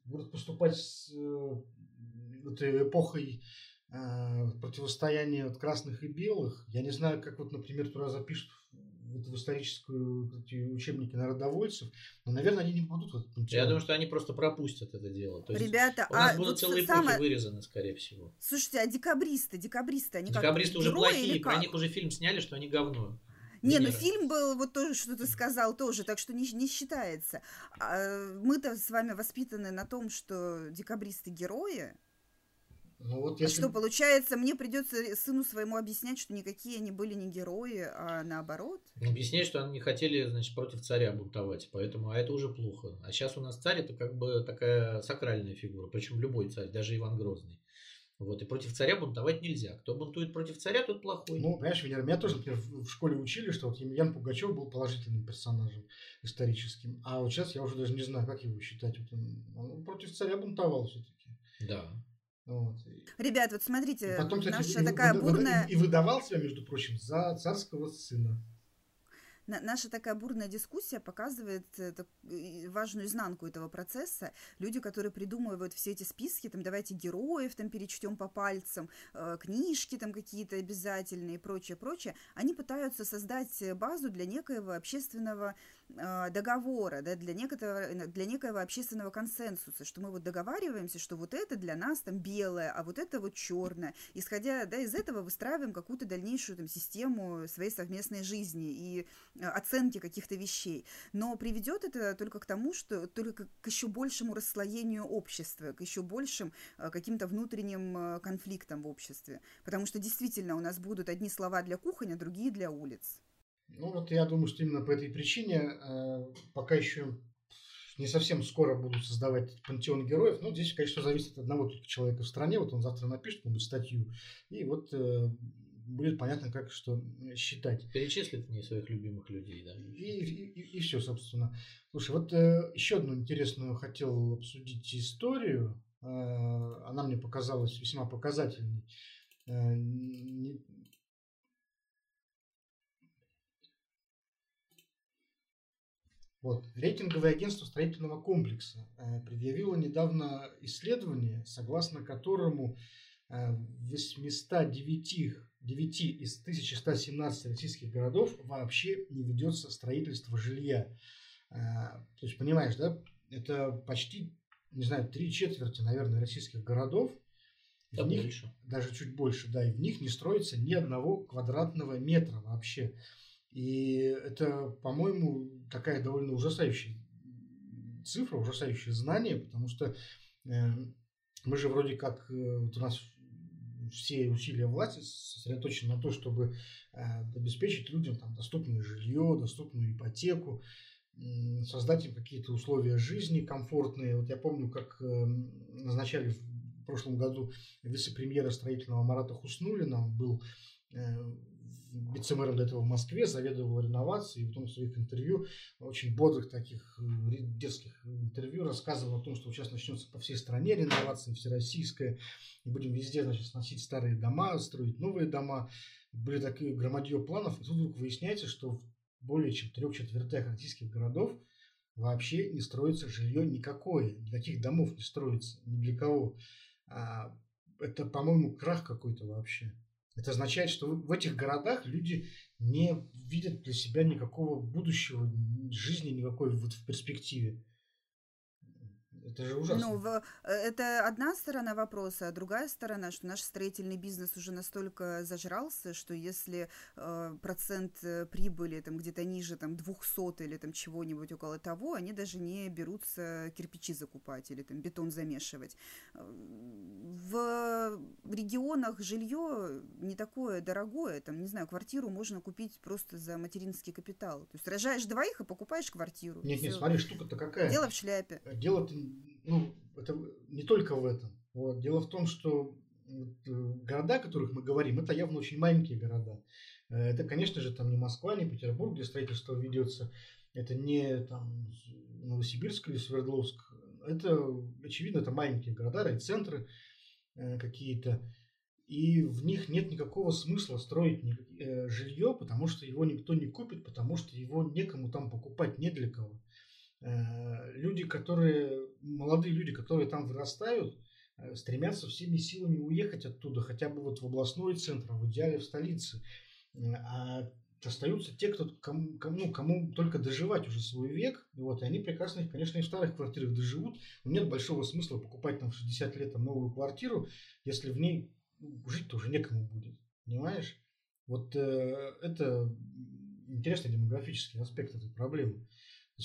будут поступать с э, этой эпохой э, противостояния вот, красных и белых. Я не знаю, как вот, например, туда запишут в, в историческую эти учебники народовольцев, но, наверное, они не будут. Вот, Я думаю, что они просто пропустят это дело. То есть Ребята, у нас а будут вот целые самое... эпохи вырезаны, скорее всего. Слушайте, а декабристы, декабристы, они декабристы как, уже плохие, про них уже фильм сняли, что они говно. Не, ну фильм был, вот тоже, что ты сказал, тоже, так что не, не считается. А, мы-то с вами воспитаны на том, что декабристы герои. Ну, вот если... Что, получается, мне придется сыну своему объяснять, что никакие они были не герои, а наоборот? Объяснять, что они не хотели, значит, против царя бунтовать, поэтому, а это уже плохо. А сейчас у нас царь это как бы такая сакральная фигура, причем любой царь, даже Иван Грозный. Вот, и против царя бунтовать нельзя. Кто бунтует против царя, тот плохой. Ну, понимаешь, Венера, меня тоже, например, в школе учили, что вот Емельян Пугачев был положительным персонажем историческим. А вот сейчас я уже даже не знаю, как его считать. Вот он, он против царя бунтовал все-таки. Да. Вот. Ребят, вот смотрите, Потом, кстати, наша и, такая и, бурная... И, и выдавал себя, между прочим, за царского сына наша такая бурная дискуссия показывает э, важную изнанку этого процесса. Люди, которые придумывают все эти списки, там, давайте героев там перечтем по пальцам, э, книжки там какие-то обязательные и прочее, прочее, они пытаются создать базу для некоего общественного э, договора, да, для, некоторого, для некоего общественного консенсуса, что мы вот договариваемся, что вот это для нас там белое, а вот это вот черное. Исходя да, из этого выстраиваем какую-то дальнейшую там, систему своей совместной жизни и Э, оценки каких-то вещей. Но приведет это только к тому, что только к еще большему расслоению общества, к еще большим э, каким-то внутренним э, конфликтам в обществе. Потому что действительно у нас будут одни слова для кухонь, а другие для улиц. Ну вот я думаю, что именно по этой причине пока еще не совсем скоро будут создавать пантеон героев. Но здесь, конечно, зависит от одного только человека в стране. Вот он завтра напишет какую-нибудь статью. И вот будет понятно, как что считать. Перечислит мне своих любимых людей, да. И, и, и, и все, собственно. Слушай, вот э, еще одну интересную хотел обсудить историю. Э, она мне показалась весьма показательной. Э, не... Вот. Рейтинговое агентство строительного комплекса э, предъявило недавно исследование, согласно которому э, 809 9 из 1117 российских городов вообще не ведется строительство жилья. то есть, понимаешь, да, это почти, не знаю, три четверти, наверное, российских городов, да, в них, больше. даже чуть больше, да, и в них не строится ни одного квадратного метра вообще. И это, по-моему, такая довольно ужасающая цифра, ужасающее знание, потому что э, мы же вроде как, э, вот у нас все усилия власти сосредоточены на то, чтобы э, обеспечить людям там, доступное жилье, доступную ипотеку, создать им какие-то условия жизни комфортные. Вот я помню, как э, назначали в прошлом году вице-премьера строительного Марата Хуснулина, он был э, вице-мэром до этого в Москве, заведовал реновацией, и потом в своих интервью, очень бодрых таких э, детских интервью, рассказывал о том, что сейчас начнется по всей стране реновация всероссийская, и будем везде, значит, сносить старые дома, строить новые дома. Были такие громадье планов, и тут вдруг выясняется, что в более чем трех четвертях российских городов вообще не строится жилье никакое, никаких домов не строится, ни для кого. А это, по-моему, крах какой-то вообще. Это означает, что в этих городах люди не видят для себя никакого будущего жизни, никакой вот в перспективе. Это же ужасно. Ну, э, это одна сторона вопроса, а другая сторона, что наш строительный бизнес уже настолько зажрался, что если э, процент э, прибыли там где-то ниже там 200 или там чего-нибудь около того, они даже не берутся кирпичи закупать или там бетон замешивать. Э, в регионах жилье не такое дорогое, там, не знаю, квартиру можно купить просто за материнский капитал. То есть рожаешь двоих и покупаешь квартиру. Нет, нет, смотри, штука-то какая. Дело в шляпе. Дело-то ну, это не только в этом. Вот. Дело в том, что э, города, о которых мы говорим, это явно очень маленькие города. Э, это, конечно же, там не Москва, не Петербург, где строительство ведется. Это не там, Новосибирск или Свердловск. Это, очевидно, это маленькие города, райцентры э, какие-то. И в них нет никакого смысла строить жилье, потому что его никто не купит, потому что его некому там покупать, не для кого. Э, люди, которые, молодые люди, которые там вырастают, э, стремятся всеми силами уехать оттуда, хотя бы вот в областной центр, а в идеале в столице. А остаются те, кто, кому, кому, кому только доживать уже свой век, вот, и они прекрасно, конечно, и в старых квартирах доживут, но нет большого смысла покупать там в 60 лет там, новую квартиру, если в ней ну, жить-то уже некому будет, понимаешь? Вот э, это интересный демографический аспект этой проблемы.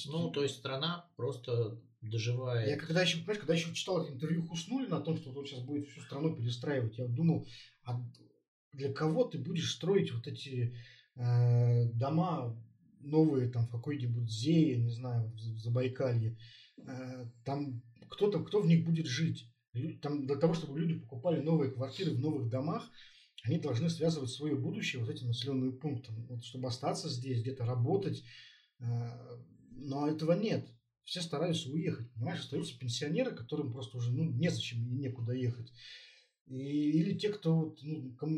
Ну, то есть страна просто доживает. Я когда еще, понимаешь, когда еще читал интервью Хуснулина о том, что он сейчас будет всю страну перестраивать, я думал, а для кого ты будешь строить вот эти э, дома новые там в какой-нибудь Зее, не знаю, в Забайкалье, э, там кто-то, кто в них будет жить. Там для того, чтобы люди покупали новые квартиры в новых домах, они должны связывать свое будущее вот этим населенным пунктом, вот, чтобы остаться здесь, где-то работать, э, но этого нет. Все стараются уехать, понимаешь? Остаются пенсионеры, которым просто уже ну, незачем и некуда ехать. И, или те, кто, ну, кому,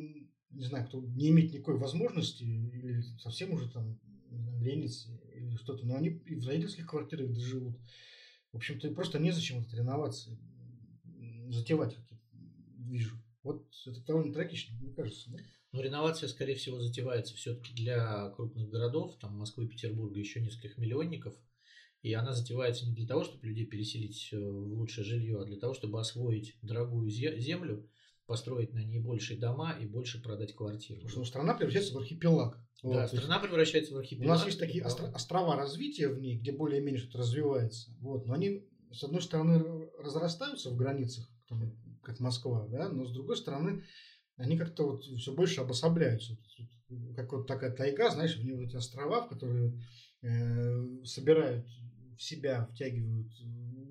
не знаю, кто не имеет никакой возможности, или совсем уже там ленится, или что-то, но они и в родительских квартирах доживут. В общем-то, просто незачем это реновации затевать, вижу. Вот это довольно трагично, мне кажется. Да? Но реновация, скорее всего, затевается все-таки для крупных городов, там Москвы, Петербурга, еще нескольких миллионников. И она затевается не для того, чтобы людей переселить э, в лучшее жилье, а для того, чтобы освоить дорогую землю, построить на ней большие дома и больше продать квартиры. Потому что страна превращается в архипелаг. Да, вот, страна превращается в архипелаг. У нас есть такие остро- острова развития в ней, где более-менее что-то развивается. Вот. Но они, с одной стороны, разрастаются в границах, там, как Москва, да, но с другой стороны, они как-то вот все больше обособляются. Как вот такая тайга, знаешь, в нее вот эти острова, в которые э, собирают в себя, втягивают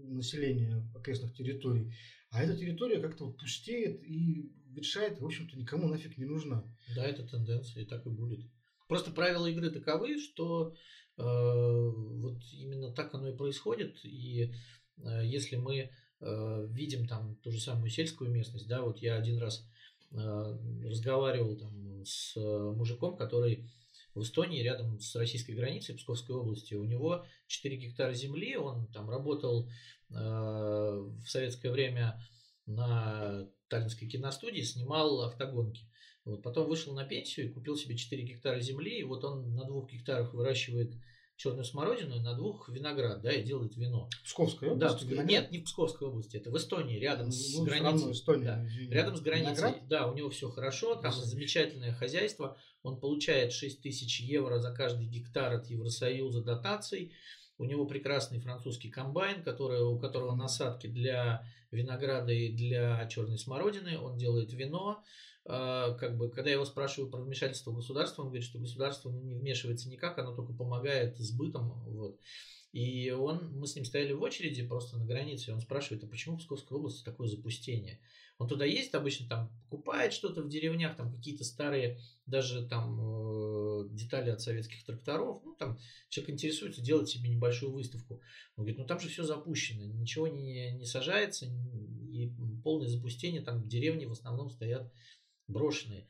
население окрестных территорий. А эта территория как-то вот пустеет и ветшает, в общем-то, никому нафиг не нужна. Да, это тенденция, и так и будет. Просто правила игры таковы, что э, вот именно так оно и происходит. И э, если мы э, видим там ту же самую сельскую местность, да, вот я один раз Э, разговаривал там с мужиком, который в Эстонии, рядом с российской границей Псковской области. У него 4 гектара земли, он там работал э, в советское время на Таллинской киностудии, снимал автогонки. Вот, потом вышел на пенсию и купил себе 4 гектара земли, и вот он на двух гектарах выращивает черную смородину, на двух виноград, да, и делает вино. Псковская область? Да, нет, не в Псковской области, это в Эстонии, рядом ну, с границей. Эстония, да, рядом с границей. Виноград? Да, у него все хорошо, там Красавич. замечательное хозяйство, он получает 6 тысяч евро за каждый гектар от Евросоюза дотаций. У него прекрасный французский комбайн, который, у которого насадки для винограда и для черной смородины. Он делает вино. А, как бы, когда я его спрашиваю про вмешательство государства, он говорит, что государство ну, не вмешивается никак, оно только помогает с бытом. Вот. И он, мы с ним стояли в очереди просто на границе, и он спрашивает, а почему в Псковской области такое запустение? Он туда ездит, обычно там покупает что-то в деревнях, там какие-то старые даже там э, детали от советских тракторов, ну там человек интересуется, делает себе небольшую выставку. Он говорит, ну там же все запущено, ничего не, не сажается, и полное запустение, там в деревне в основном стоят брошенные.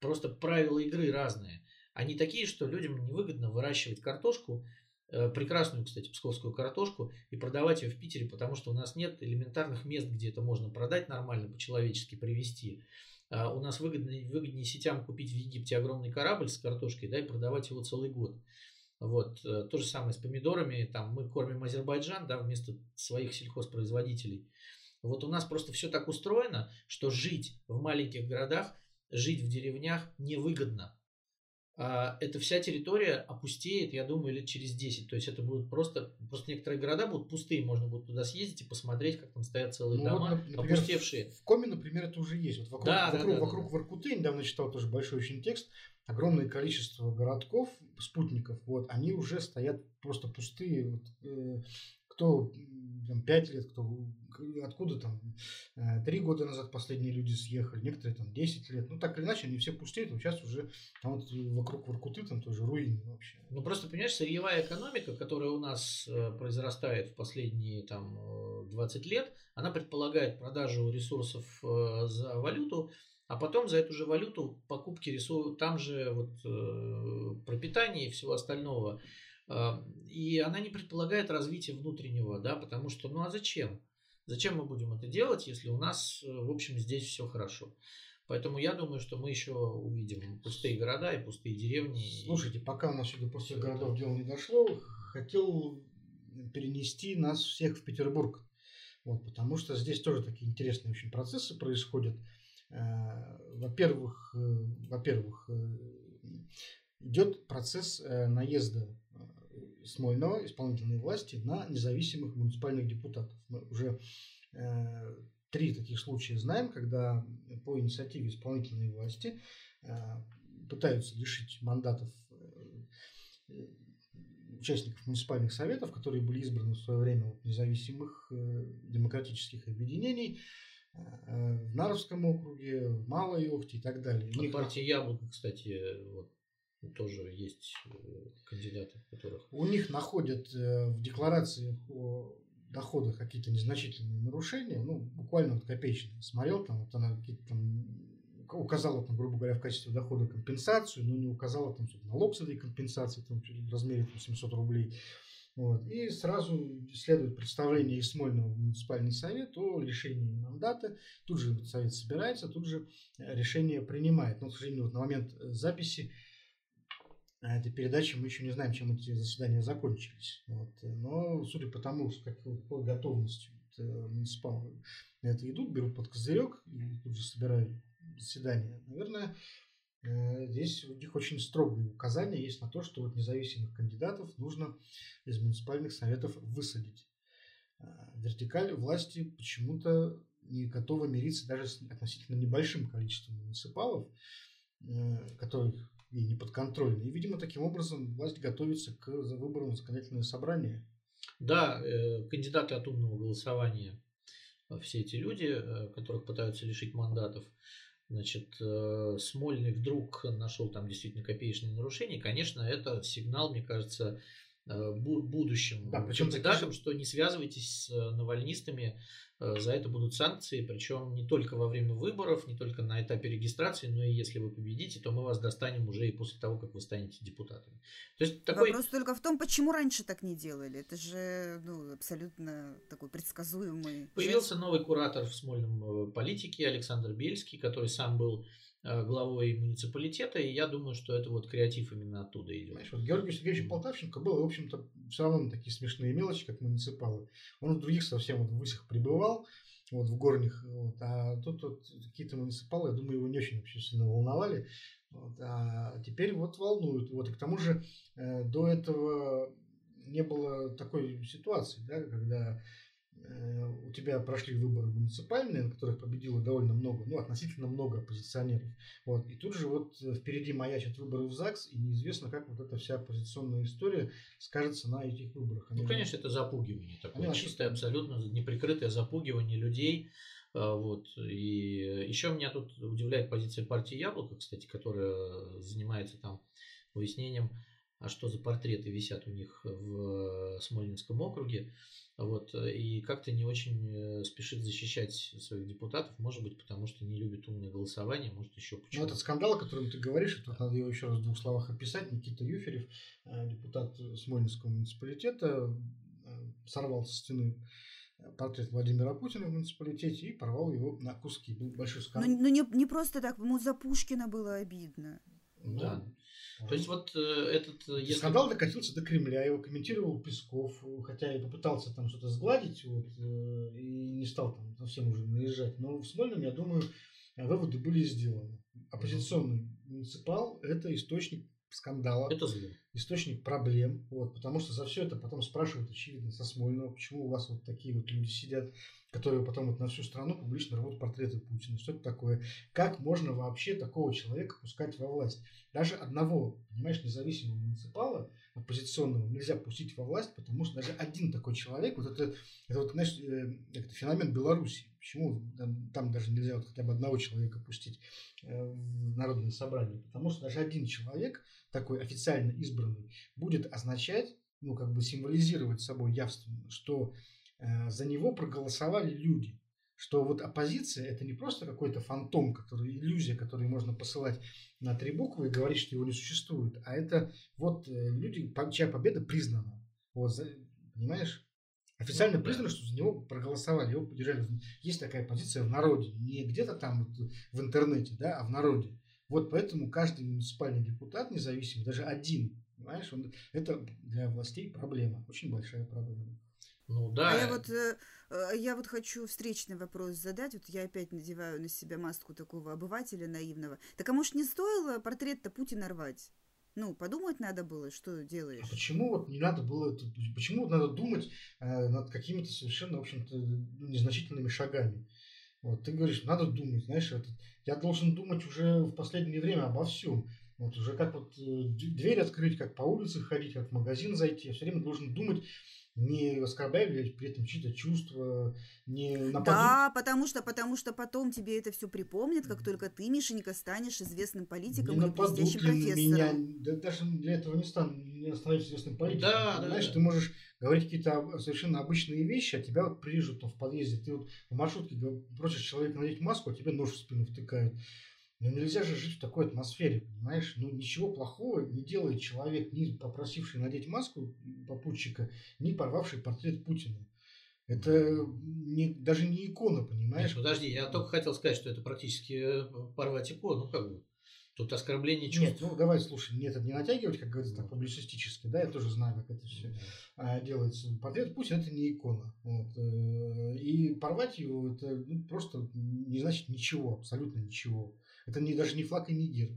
Просто правила игры разные. Они такие, что людям невыгодно выращивать картошку, э, прекрасную, кстати, псковскую картошку, и продавать ее в Питере, потому что у нас нет элементарных мест, где это можно продать нормально, по-человечески привезти. А у нас выгоднее, выгоднее сетям купить в Египте огромный корабль с картошкой, да, и продавать его целый год. Вот. Э, то же самое с помидорами. Там мы кормим Азербайджан, да, вместо своих сельхозпроизводителей. Вот у нас просто все так устроено, что жить в маленьких городах, жить в деревнях невыгодно. А эта вся территория опустеет, я думаю, лет через 10. То есть это будут просто, просто некоторые города будут пустые, можно будет туда съездить и посмотреть, как там стоят целые ну, дома, вот, например, опустевшие. В Коме, например, это уже есть. Вот вокруг, да, вокруг, да, да, вокруг да. Воркуты, недавно читал тоже большой очень текст, огромное количество городков, спутников, вот, они уже стоят просто пустые. Вот, э, кто там, 5 лет, кто откуда там э, три года назад последние люди съехали, некоторые там 10 лет. Ну, так или иначе, они все пустеют, вот сейчас уже там вот вокруг Воркуты там тоже руины вообще. Ну, просто, понимаешь, сырьевая экономика, которая у нас э, произрастает в последние там 20 э, лет, она предполагает продажу ресурсов за валюту, а потом за эту же валюту покупки ресурсов, там же вот пропитание и всего остального. И она не предполагает развития внутреннего, да, потому что, ну а зачем? Зачем мы будем это делать, если у нас, э, в общем, здесь все хорошо? Поэтому я думаю, что мы еще увидим пустые города и пустые деревни. Слушайте, пока у нас сюда пустых городов дело не дошло, хотел перенести нас всех в Петербург. Вот, потому что здесь тоже такие интересные очень процессы происходят. Э, во-первых, э, во-первых, идет процесс наезда Смольного исполнительной власти на независимых муниципальных депутатов. Мы уже э, три таких случая знаем, когда по инициативе исполнительной власти э, пытаются лишить мандатов э, участников муниципальных советов, которые были избраны в свое время от независимых э, демократических объединений э, в Наровском округе, в Малой Охте и так далее. От партии Яблоко, кстати, вот тоже есть э, кандидаты, которых... У них находят э, в декларации о доходах какие-то незначительные нарушения, ну, буквально вот копеечные. Смотрел, там, вот она какие-то там указала, там, грубо говоря, в качестве дохода компенсацию, но не указала там налог с этой компенсации там, в размере 800 рублей. Вот. И сразу следует представление из Смольного муниципальный совет о лишении мандата. Тут же совет собирается, тут же э, решение принимает. Но, к сожалению, вот на момент записи этой передачи мы еще не знаем, чем эти заседания закончились. Вот. Но судя по тому, с какой готовностью э, муниципалы это идут, берут под козырек и тут же собирают заседания, наверное, э, здесь у них очень строгие указания есть на то, что вот независимых кандидатов нужно из муниципальных советов высадить. Э, вертикаль власти почему-то не готова мириться даже с относительно небольшим количеством муниципалов, которых и не подконтрольны. И, видимо, таким образом власть готовится к выборам в законодательное собрание. Да, э, кандидаты от умного голосования, э, все эти люди, э, которых пытаются лишить мандатов, значит, Смольный вдруг нашел там действительно копеечные нарушения, конечно, это сигнал, мне кажется, будущим да, кандидатам, что не связывайтесь с навальнистами, Э, за это будут санкции, причем не только во время выборов, не только на этапе регистрации, но и если вы победите, то мы вас достанем уже и после того, как вы станете депутатами. То есть такой... Вопрос только в том, почему раньше так не делали. Это же ну, абсолютно такой предсказуемый... Появился новый куратор в Смольном э, политике Александр Бельский, который сам был Э, главой муниципалитета, и я думаю, что это вот креатив именно оттуда идет. Знаешь, вот Георгий Сергеевич Полтавченко был, в общем-то, все равно такие смешные мелочи, как муниципалы. Он в других совсем вот в высях пребывал, вот в горних, вот, а тут вот какие-то муниципалы, я думаю, его не очень вообще сильно волновали, вот, а теперь вот волнуют. Вот, и к тому же э, до этого не было такой ситуации, да, когда Э, у тебя прошли выборы муниципальные, на которых победило довольно много, ну, относительно много оппозиционеров. Вот. И тут же вот впереди маячат выборы в ЗАГС, и неизвестно, как вот эта вся оппозиционная история скажется на этих выборах. Они ну, конечно, это запугивание такое, Они чистое, абсолютно неприкрытое запугивание людей. А, вот. И еще меня тут удивляет позиция партии Яблоко, кстати, которая занимается там выяснением, а что за портреты висят у них в Смоленском округе. Вот, э, и как-то не очень э, спешит защищать своих депутатов, может быть, потому что не любит умное голосование, может еще почему. Ну, этот скандал, о котором ты говоришь, тут надо его еще раз в двух словах описать. Никита Юферев, э, депутат Смольнинского муниципалитета, сорвал со стены портрет Владимира Путина в муниципалитете и порвал его на куски. Был большой скандал. Ну, ну не, не просто так, ему за Пушкина было обидно. Да. То есть вот э, этот... Если... Скандал докатился до Кремля, его комментировал Песков, хотя и попытался там что-то сгладить, вот, э, и не стал там совсем уже наезжать. Но в Смольном, я думаю, выводы были сделаны. Оппозиционный муниципал – это источник скандала. Это зло. Источник проблем. Вот, потому что за все это потом спрашивают, очевидно, со Смольного, почему у вас вот такие вот люди сидят, которые потом вот на всю страну публично рвут портреты Путина. Что это такое? Как можно вообще такого человека пускать во власть? Даже одного, понимаешь, независимого муниципала, оппозиционного, нельзя пустить во власть, потому что даже один такой человек, вот это, это вот, знаешь, э, это феномен Беларуси. Почему там даже нельзя вот хотя бы одного человека пустить э, в народное собрание? Потому что даже один человек, такой официально избранный, будет означать, ну, как бы символизировать собой явственно, что Э, за него проголосовали люди. Что вот оппозиция это не просто какой-то фантом, который, иллюзия, которую можно посылать на три буквы и говорить, что его не существует, а это вот э, люди, чья победа признана. Вот, понимаешь? Официально ну, признано, что за него проголосовали, его поддержали. Есть такая позиция в народе, не где-то там вот в интернете, да, а в народе. Вот поэтому каждый муниципальный депутат независимый, даже один, понимаешь, он, это для властей проблема, очень большая проблема. Ну да. А я вот, э, э, я вот хочу встречный вопрос задать. Вот я опять надеваю на себя маску такого обывателя наивного. Так а может не стоило портрет-то Путина рвать? Ну, подумать надо было, что делаешь. А почему вот не надо было, почему вот надо думать э, над какими-то совершенно, в общем-то, незначительными шагами? Вот, ты говоришь, надо думать, знаешь, это, я должен думать уже в последнее время обо всем. Вот уже как вот э, дверь открыть, как по улице ходить, как в магазин зайти. Я все время должен думать не оскорбляют при этом чьи-то чувства, не нападут. Да, потому что, потому что потом тебе это все припомнят, как только ты, Мишенька, станешь известным политиком не или блестящим профессором. Меня, да, даже для этого не стану, не становиться известным политиком. Да, Знаешь, да, ты можешь говорить какие-то совершенно обычные вещи, а тебя вот прижут там в подъезде, ты вот в маршрутке просишь человека надеть маску, а тебе нож в спину втыкают. Но нельзя же жить в такой атмосфере, понимаешь? Ну, ничего плохого не делает человек, не попросивший надеть маску попутчика, не порвавший портрет Путина. Это не, даже не икона, понимаешь? Нет, подожди, я только хотел сказать, что это практически э, порвать икону, ну, как бы. Тут оскорбление чувств. Нет, ну давай, слушай, нет, это не натягивать, как говорится, так публицистически, да, я тоже знаю, как это все а, делается. Портрет Путина это не икона. Вот. Э, и порвать его это ну, просто не значит ничего, абсолютно ничего. Это не, даже не флаг и не герб.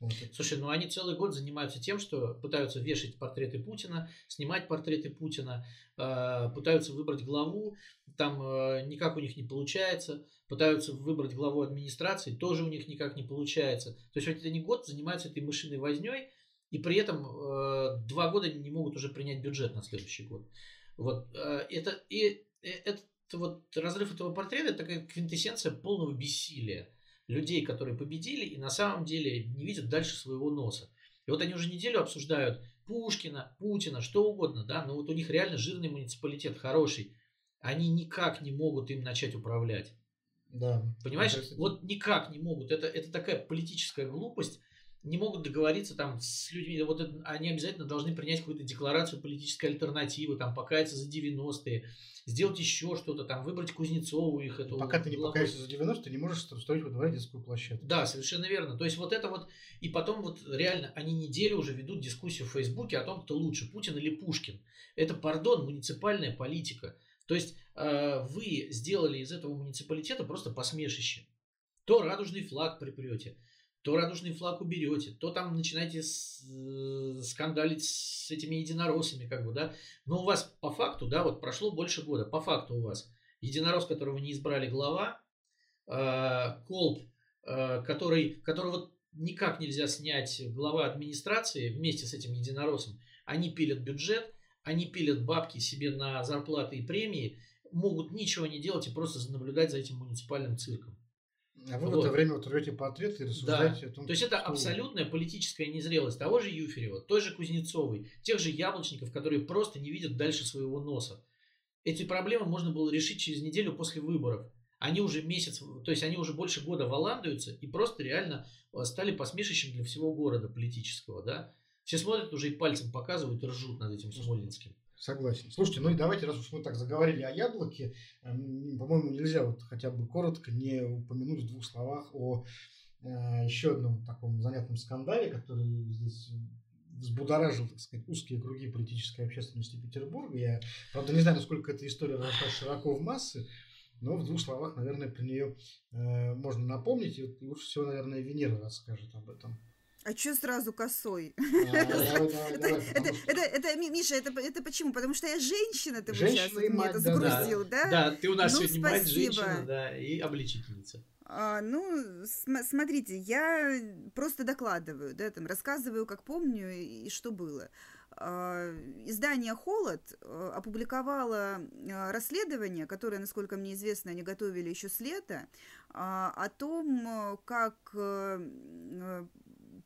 Вот. Слушай, ну они целый год занимаются тем, что пытаются вешать портреты Путина, снимать портреты Путина, э, пытаются выбрать главу, там э, никак у них не получается, пытаются выбрать главу администрации, тоже у них никак не получается. То есть вот они год занимаются этой мышиной возней, и при этом э, два года не могут уже принять бюджет на следующий год. Вот э, это и э, этот вот разрыв этого портрета это такая квинтэссенция полного бессилия людей, которые победили и на самом деле не видят дальше своего носа. И вот они уже неделю обсуждают Пушкина, Путина, что угодно, да, но вот у них реально жирный муниципалитет, хороший. Они никак не могут им начать управлять. Да. Понимаешь? Вот никак не могут. Это, это такая политическая глупость. Не могут договориться там с людьми, вот это, они обязательно должны принять какую-то декларацию политической альтернативы, там покаяться за 90-е, сделать еще что-то, там выбрать Кузнецову их эту. Пока ты не покаешься за 90 ты не можешь строить во дворе детскую площадку. Да, совершенно верно. То есть вот это вот, и потом вот реально они неделю уже ведут дискуссию в Фейсбуке о том, кто лучше, Путин или Пушкин. Это, пардон, муниципальная политика. То есть э, вы сделали из этого муниципалитета просто посмешище. То радужный флаг припрете, то радужный флаг уберете, то там начинаете э, скандалить с этими единороссами, как бы, да. Но у вас по факту, да, вот прошло больше года, по факту у вас единорос, которого не избрали глава, э, колб, э, который, которого никак нельзя снять глава администрации вместе с этим единоросом, они пилят бюджет, они пилят бабки себе на зарплаты и премии, могут ничего не делать и просто наблюдать за этим муниципальным цирком. А вы вот. в это время вот рвете портрет и рассуждаете да. о том, То есть это абсолютная политическая незрелость того же Юферева, той же Кузнецовой, тех же яблочников, которые просто не видят дальше своего носа. Эти проблемы можно было решить через неделю после выборов. Они уже месяц, то есть они уже больше года валандуются и просто реально э, стали посмешищем для всего города политического, да. Все смотрят уже и пальцем показывают и ржут над этим Смольнинским. Согласен. Слушайте, ну и давайте, раз уж мы так заговорили о яблоке, эм, по-моему, нельзя вот хотя бы коротко не упомянуть в двух словах о э, еще одном таком занятном скандале, который здесь взбудоражил, так сказать, узкие круги политической общественности Петербурга. Я, правда, не знаю, насколько эта история вошла широко в массы, но в двух словах, наверное, про нее э, можно напомнить. И лучше всего, наверное, Венера расскажет об этом. А что сразу косой? Это, Миша, это почему? Потому что я женщина, ты сейчас мне это загрузил, да? Да, ты у нас ну, сегодня мать, женщина, да, и обличительница. А, ну, см- смотрите, я просто докладываю, да, там, рассказываю, как помню и, и что было. А, издание «Холод» э, опубликовало э, расследование, которое, насколько мне известно, они готовили еще с лета, а, о том, э, как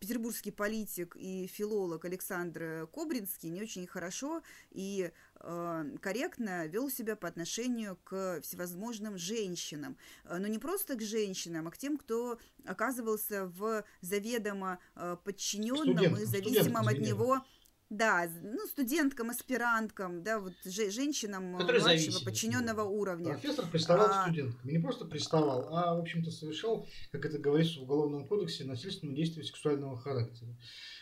петербургский политик и филолог Александр Кобринский не очень хорошо и э, корректно вел себя по отношению к всевозможным женщинам. Э, но не просто к женщинам, а к тем, кто оказывался в заведомо э, подчиненном и зависимом от него да, ну, студенткам, аспиранткам, да, вот женщинам Которые младшего подчиненного уровня. Профессор приставал а... к студенткам. И не просто приставал, а, в общем-то, совершал, как это говорится в Уголовном кодексе, насильственные действия сексуального характера.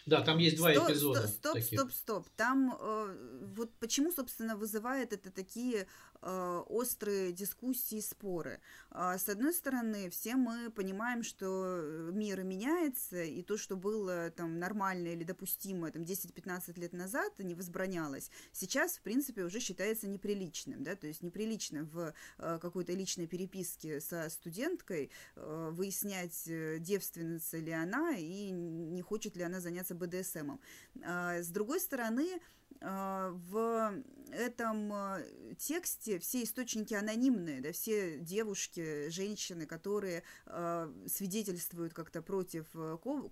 Да, там есть два стоп, эпизода. Стоп, таких. стоп, стоп. Там э, вот почему, собственно, вызывает это такие э, острые дискуссии, споры. Э, с одной стороны, все мы понимаем, что мир меняется, и то, что было там нормально или допустимо там 10-15 лет назад, не возбранялось, сейчас, в принципе, уже считается неприличным, да, то есть неприлично в э, какой-то личной переписке со студенткой э, выяснять, э, девственница ли она и не хочет ли она заняться БДСМом. А, с другой стороны, а, в этом а, тексте все источники анонимные, да, все девушки, женщины, которые э, свидетельствуют как-то против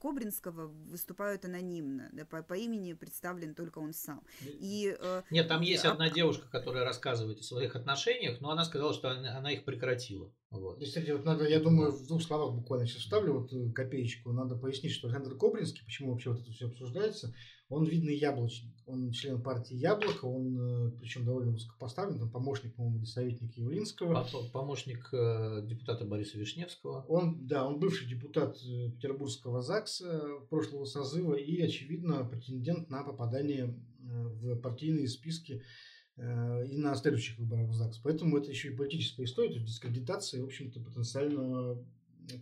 Кобринского, выступают анонимно, да, по, по имени представлен только он сам. И, э, Нет, там есть а... одна девушка, которая рассказывает о своих отношениях, но она сказала, что она, она их прекратила. Вот. Кстати, вот надо, я думаю, в двух словах буквально сейчас вставлю вот э, копеечку. Надо пояснить, что Александр Кобринский, почему вообще вот это все обсуждается, он видный яблочник. Он член партии Яблоко, он э, причем довольно высокопоставлен, он помощник, по-моему, советника Явлинского. Помощник э, депутата Бориса Вишневского. Он, да, он бывший депутат э, Петербургского ЗАГСа прошлого созыва и, очевидно, претендент на попадание в партийные списки и на следующих выборах в ЗАГС. Поэтому это еще и политическая история, то есть дискредитация, в общем-то, потенциального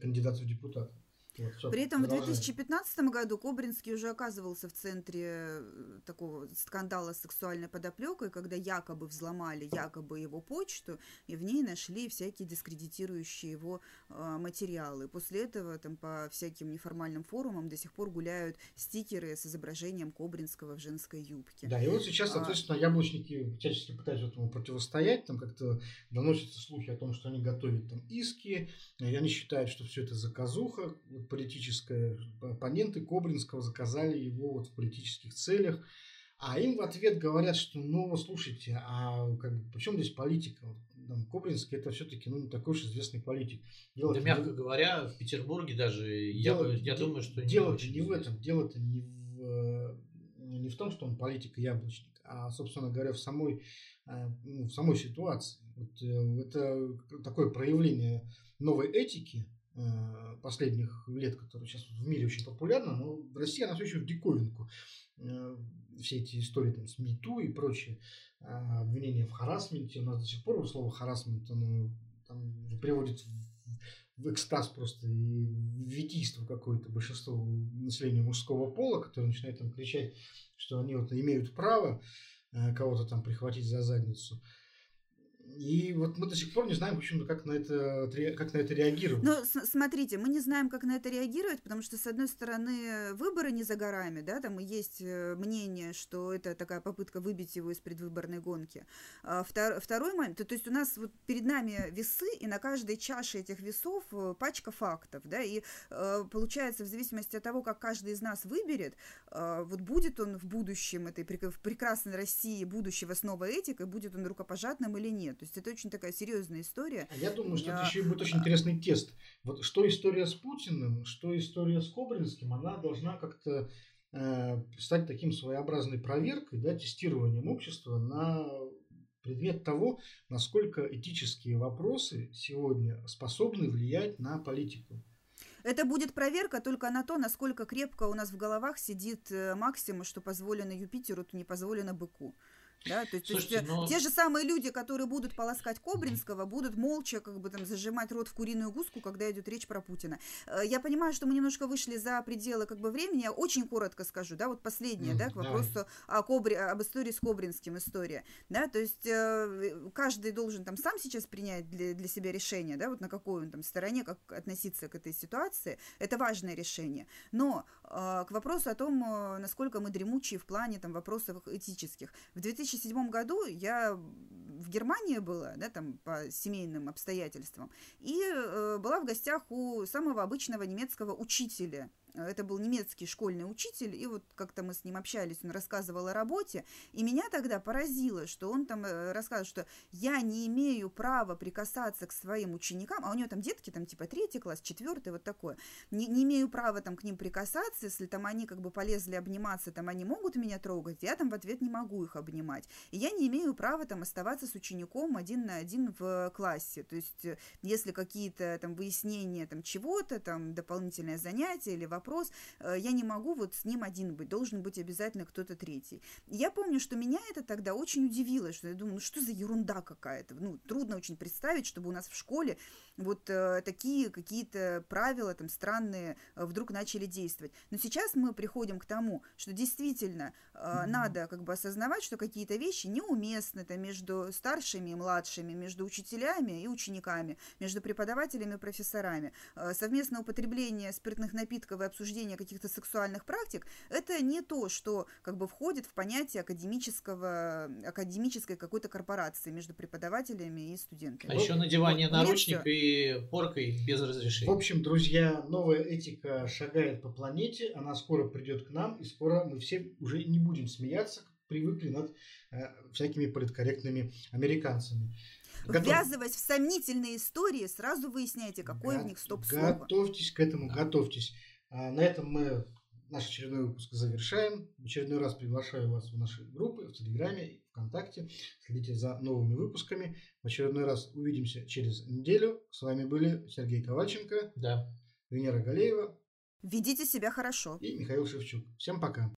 кандидата в депутаты. Вот, При этом в 2015 году Кобринский уже оказывался в центре э, такого скандала с сексуальной подоплекой, когда якобы взломали якобы его почту, и в ней нашли всякие дискредитирующие его э, материалы. После этого там по всяким неформальным форумам до сих пор гуляют стикеры с изображением Кобринского в женской юбке. Да, и вот сейчас, а соответственно, а... яблочники всячески пытаются этому противостоять, там как-то доносятся слухи о том, что они готовят там иски, и они считают, что все это заказуха, политическое. Оппоненты Кобринского заказали его вот в политических целях. А им в ответ говорят, что ну слушайте, а как, при чем здесь политика? Там, Кобринский это все-таки ну, такой уж известный политик. Дело да, мягко не... говоря, в Петербурге даже дело, я, я думаю, что дело не, не в этом, дело-то не в, не в том, что он политик и яблочник, а, собственно говоря, в самой, э, ну, в самой ситуации. Вот, э, это такое проявление новой этики, Э, последних лет, которая сейчас в мире очень популярна, но в России она все еще в диковинку. Э, все эти истории там, с МИТУ и прочие э, обвинения в харасменте. У нас до сих пор слово харасмент оно, там, приводит в, в экстаз просто и в витийство какое-то большинство населения мужского пола, которые начинают там кричать, что они вот имеют право кого-то там прихватить за задницу. И вот мы до сих пор не знаем, в общем-то, как на это, как на это реагировать. Ну, смотрите, мы не знаем, как на это реагировать, потому что, с одной стороны, выборы не за горами, да, там есть э, мнение, что это такая попытка выбить его из предвыборной гонки. А втор, второй момент, то, то есть у нас вот перед нами весы, и на каждой чаше этих весов э, пачка фактов, да, и э, получается, в зависимости от того, как каждый из нас выберет, вот будет он в будущем этой в прекрасной России будущего снова этикой, будет он рукопожатным или нет есть это очень такая серьезная история. А я думаю, что я... это еще будет очень интересный тест. Вот что история с Путиным, что история с Кобринским, она должна как-то э, стать таким своеобразной проверкой, да, тестированием общества на предмет того, насколько этические вопросы сегодня способны влиять на политику. Это будет проверка только на то, насколько крепко у нас в головах сидит э, максима, что позволено Юпитеру, то не позволено быку. Да, то есть, Слушайте, то есть но... те же самые люди, которые будут полоскать Кобринского, будут молча как бы там зажимать рот в куриную гуску, когда идет речь про Путина. Э, я понимаю, что мы немножко вышли за пределы как бы времени, я очень коротко скажу, да, вот последнее, mm, да, к вопросу давай. о Кобри, об истории с Кобринским история, да, то есть э, каждый должен там сам сейчас принять для, для себя решение, да, вот на какой он там стороне, как относиться к этой ситуации, это важное решение, но э, к вопросу о том, насколько мы дремучие в плане там вопросов этических. В 2000 2007 году я в Германии была, да, там по семейным обстоятельствам, и э, была в гостях у самого обычного немецкого учителя. Это был немецкий школьный учитель, и вот как-то мы с ним общались, он рассказывал о работе, и меня тогда поразило, что он там э, рассказывал, что я не имею права прикасаться к своим ученикам, а у него там детки, там типа третий класс, четвертый, вот такое, не, не имею права там к ним прикасаться, если там они как бы полезли обниматься, там они могут меня трогать, я там в ответ не могу их обнимать, и я не имею права там оставаться с учеником один на один в классе, то есть э, если какие-то там выяснения там чего-то, там дополнительное занятие или вопрос, вопрос, э, я не могу вот с ним один быть, должен быть обязательно кто-то третий. Я помню, что меня это тогда очень удивило, что я думаю, ну что за ерунда какая-то, ну трудно очень представить, чтобы у нас в школе вот э, такие какие-то правила там странные э, вдруг начали действовать. Но сейчас мы приходим к тому, что действительно э, mm-hmm. надо как бы осознавать, что какие-то вещи неуместны там между старшими и младшими, между учителями и учениками, между преподавателями и профессорами. Э, совместное употребление спиртных напитков и обсуждение каких-то сексуальных практик это не то, что как бы входит в понятие академического академической какой-то корпорации между преподавателями и студентами. А еще надевание вот, наручник и поркой без разрешения. В общем, друзья, новая этика шагает по планете, она скоро придет к нам, и скоро мы все уже не будем смеяться, привыкли над э, всякими политкорректными американцами. Готов... Ввязываясь в сомнительные истории, сразу выясняйте, какое Го- в них стоп-слово. Готовьтесь к этому, готовьтесь. А на этом мы наш очередной выпуск завершаем. В очередной раз приглашаю вас в наши группы в Телеграме, ВКонтакте. Следите за новыми выпусками. В очередной раз увидимся через неделю. С вами были Сергей Ковальченко, да. Венера Галеева. Ведите себя хорошо. И Михаил Шевчук. Всем пока.